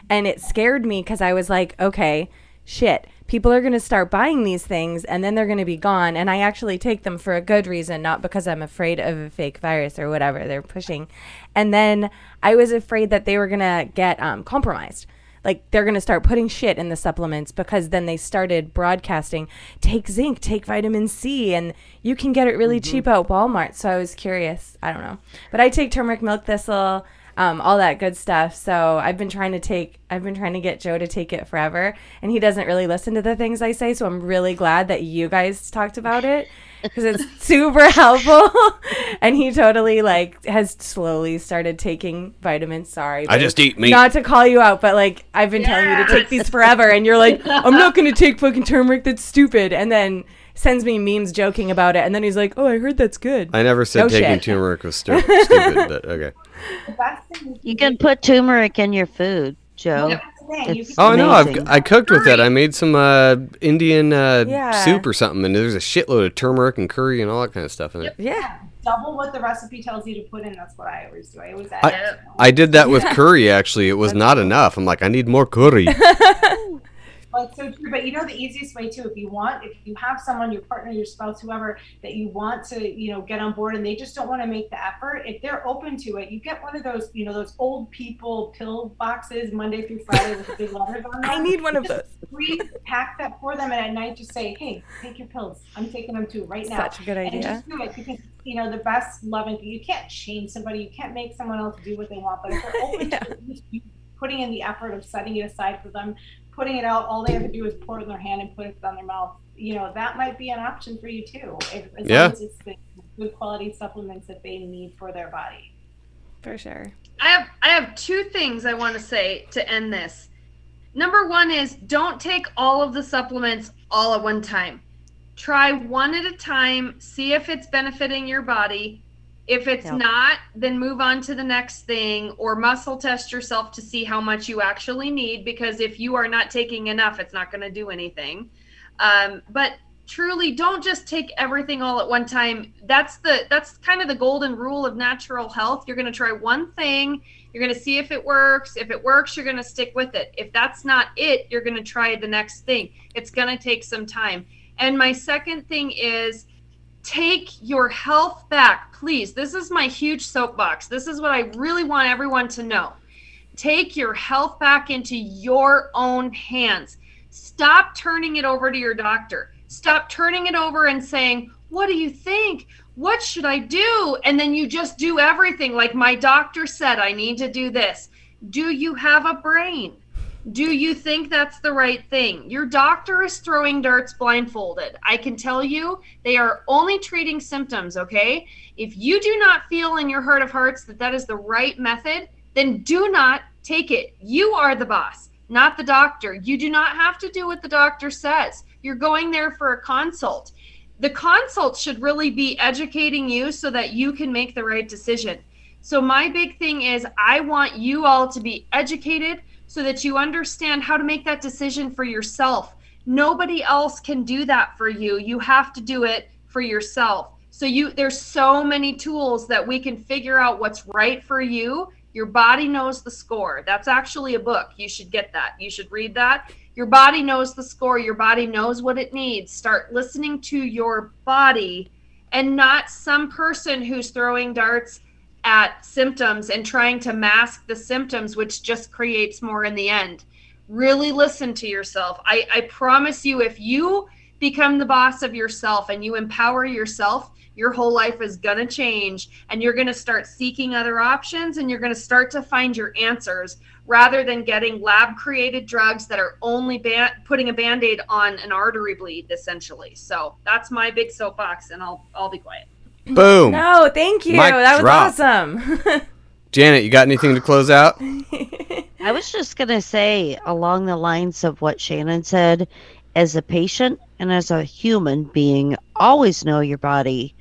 And it scared me because I was like, okay, shit, people are going to start buying these things and then they're going to be gone. And I actually take them for a good reason, not because I'm afraid of a fake virus or whatever they're pushing. And then I was afraid that they were going to get um, compromised like they're going to start putting shit in the supplements because then they started broadcasting take zinc take vitamin c and you can get it really mm-hmm. cheap at walmart. So i was curious. I don't know. But i take turmeric milk thistle um, all that good stuff so i've been trying to take i've been trying to get joe to take it forever and he doesn't really listen to the things i say so i'm really glad that you guys talked about it because it's [laughs] super helpful [laughs] and he totally like has slowly started taking vitamins sorry I just eat meat. not to call you out, but like I've been telling you to take these forever, and you're like, [laughs] I'm not gonna take fucking turmeric. That's stupid. And then sends me memes joking about it, and then he's like, Oh, I heard that's good. I never said No taking shit. turmeric was stu- stupid, but okay. The best thing You can put turmeric in your food, Joe. That's the thing, you It's Oh no, I've, I cooked with that. I made some uh, Indian uh, Yeah. soup or something, and there's a shitload of turmeric and curry and all that kind of stuff in it. Yeah, double what the recipe tells you to put in. That's what I always do. I always add. I- extra. I did that with curry. Actually, it was not enough. I'm like, I need more curry. [laughs] [laughs] Well, it's so true. But you know, the easiest way too, if you want, if you have someone, your partner, your spouse, whoever, that you want to, you know, get on board and they just don't want to make the effort, if they're open to it, you get one of those, you know, those old people pill boxes Monday through Friday with big letters on [laughs] them. I need one of Just those. Pre-pack that for them, and at night just say, "Hey, take your pills. I'm taking them too right now." Such a good idea. And just do it because you know the best loving. You can't change somebody. You can't make someone else do what they want. But if they're [laughs] open Yeah. to you putting in the effort of setting it aside for them, putting it out, all they have to do is pour it in their hand and put it on their mouth. You know that might be an option for you too. If, as Yeah. long as it's the good quality supplements that they need for their body. For sure. I have I have two things I want to say to end this. Number one is don't take all of the supplements all at one time. Try one at a time, see if it's benefiting your body. If it's Yep. not, then move on to the next thing or muscle test yourself to see how much you actually need because if you are not taking enough, it's not going to do anything. Um, but truly don't just take everything all at one time. That's the that's kind of the golden rule of natural health. You're going to try one thing, you're going to see if it works. If it works, you're going to stick with it. If that's not it, you're going to try the next thing. It's going to take some time. And my second thing is take your health back, please. This is my huge soapbox. This is what I really want everyone to know. Take your health back into your own hands. Stop turning it over to your doctor. Stop turning it over and saying, What do you think? What should I do? And then you just do everything like my doctor said, I need to do this. Do you have a brain? Do you think that's the right thing? Your doctor is throwing darts blindfolded. I can tell you they are only treating symptoms, okay? If you do not feel in your heart of hearts that that is the right method, then do not take it. You are the boss, not the doctor. You do not have to do what the doctor says. You're going there for a consult. The consult should really be educating you so that you can make the right decision. So, my big thing is I want you all to be educated so that you understand how to make that decision for yourself. Nobody else can do that for you. You have to do it for yourself. So you there's so many tools that we can figure out what's right for you. Your body knows the score. That's actually a book. You should get that. You should read that. Your body knows the score. Your body knows what it needs. Start listening to your body and not some person who's throwing darts at symptoms and trying to mask the symptoms, which just creates more in the end. Really listen to yourself. I, I promise you, if you become the boss of yourself and you empower yourself, your whole life is going to change and you're going to start seeking other options and you're going to start to find your answers rather than getting lab created drugs that are only putting a band-aid on an artery bleed essentially so that's my big soapbox and i'll i'll be quiet Boom. No, thank you. Mic that was awesome. [laughs] Janet, you got anything to close out? I was just going to say, along the lines of what Shannon said, as a patient and as a human being, always know your body.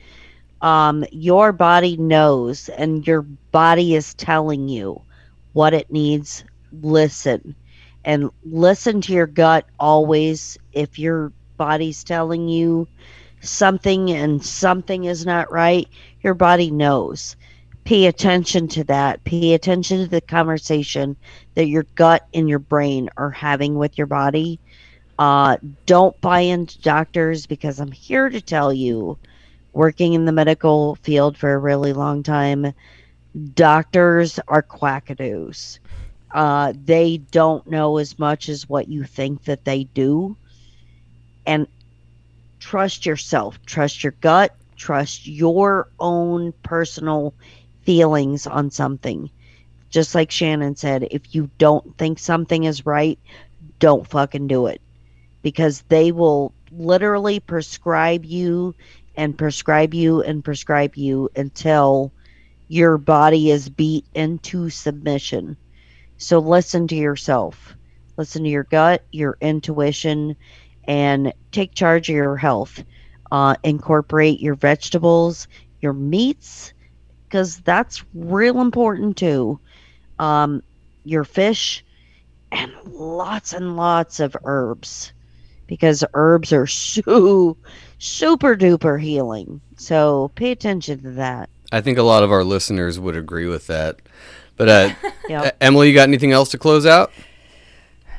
Um, your body knows, and your body is telling you what it needs. Listen and listen to your gut always. If your body's telling you something and something is not right, your body knows. Pay attention to that. Pay attention to the conversation that your gut and your brain are having with your body. Uh, don't buy into doctors because I'm here to tell you, working in the medical field for a really long time, doctors are quackadoos. Uh, they don't know as much as what you think that they do. And trust yourself, trust your gut, trust your own personal feelings on something. Just like Shannon said, if you don't think something is right, don't fucking do it because they will literally prescribe you and prescribe you and prescribe you until your body is beat into submission. So listen to yourself, listen to your gut, your intuition, and take charge of your health. Uh, incorporate your vegetables, your meats, because that's real important too. Um, your fish, and lots and lots of herbs, because herbs are [laughs] so super duper healing. So pay attention to that. I think a lot of our listeners would agree with that. But uh, [laughs] Yep. Emily, you got anything else to close out?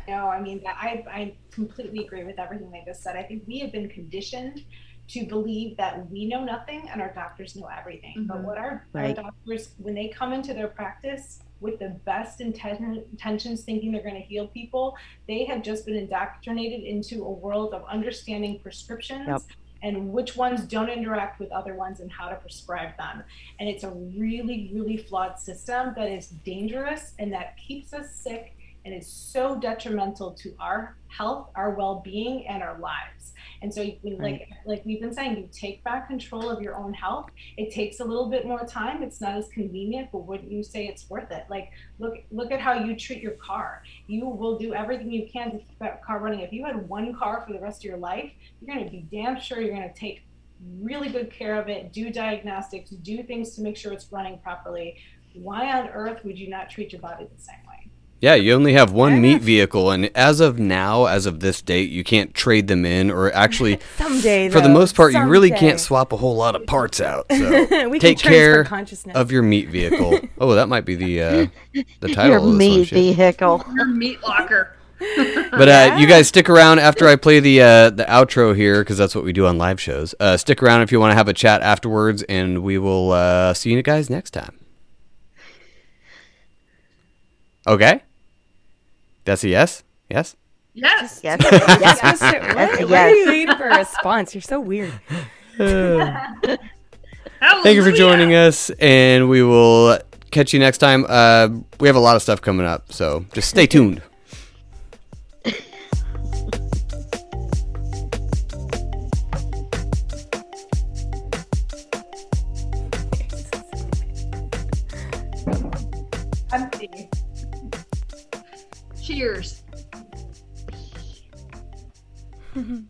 No, I mean, I, I completely agree with everything they just said. I think we have been conditioned to believe that we know nothing and our doctors know everything. But Mhm. what our, Right. our doctors, when they come into their practice with the best inten- intentions, thinking they're going to heal people, they have just been indoctrinated into a world of understanding prescriptions. Yep. And which ones don't interact with other ones and how to prescribe them. And it's a really, really flawed system that is dangerous and that keeps us sick and is so detrimental to our health, our well-being, and our lives. And so, you, like like we've been saying, you take back control of your own health. It takes a little bit more time. It's not as convenient, but wouldn't you say it's worth it? Like look look at how you treat your car. You will do everything you can to keep that car running. If you had one car for the rest of your life, you're going to be damn sure you're going to take really good care of it, do diagnostics, do things to make sure it's running properly. Why on earth would you not treat your body the same? Yeah, you only have one meat vehicle, and as of now, as of this date, you can't trade them in, or actually, [laughs] Someday, for the most part, you really can't swap a whole lot of parts out. So [laughs] We can take transfer care consciousness. of your meat vehicle. [laughs] oh, that might be the uh, the title Your of this meat one. shit. vehicle. Your meat locker. But uh, you guys stick around after I play the uh, the outro here because that's what we do on live shows. Uh, stick around if you want to have a chat afterwards, and we will uh, see you guys next time. Okay, that's a yes. Yes. Yes. Yes. You're yes. supposed what, what are you waiting for a response? You're so weird. [laughs] Thank you for joining us, and we will catch you next time. Uh, we have a lot of stuff coming up, so just stay tuned. Cheers. [laughs]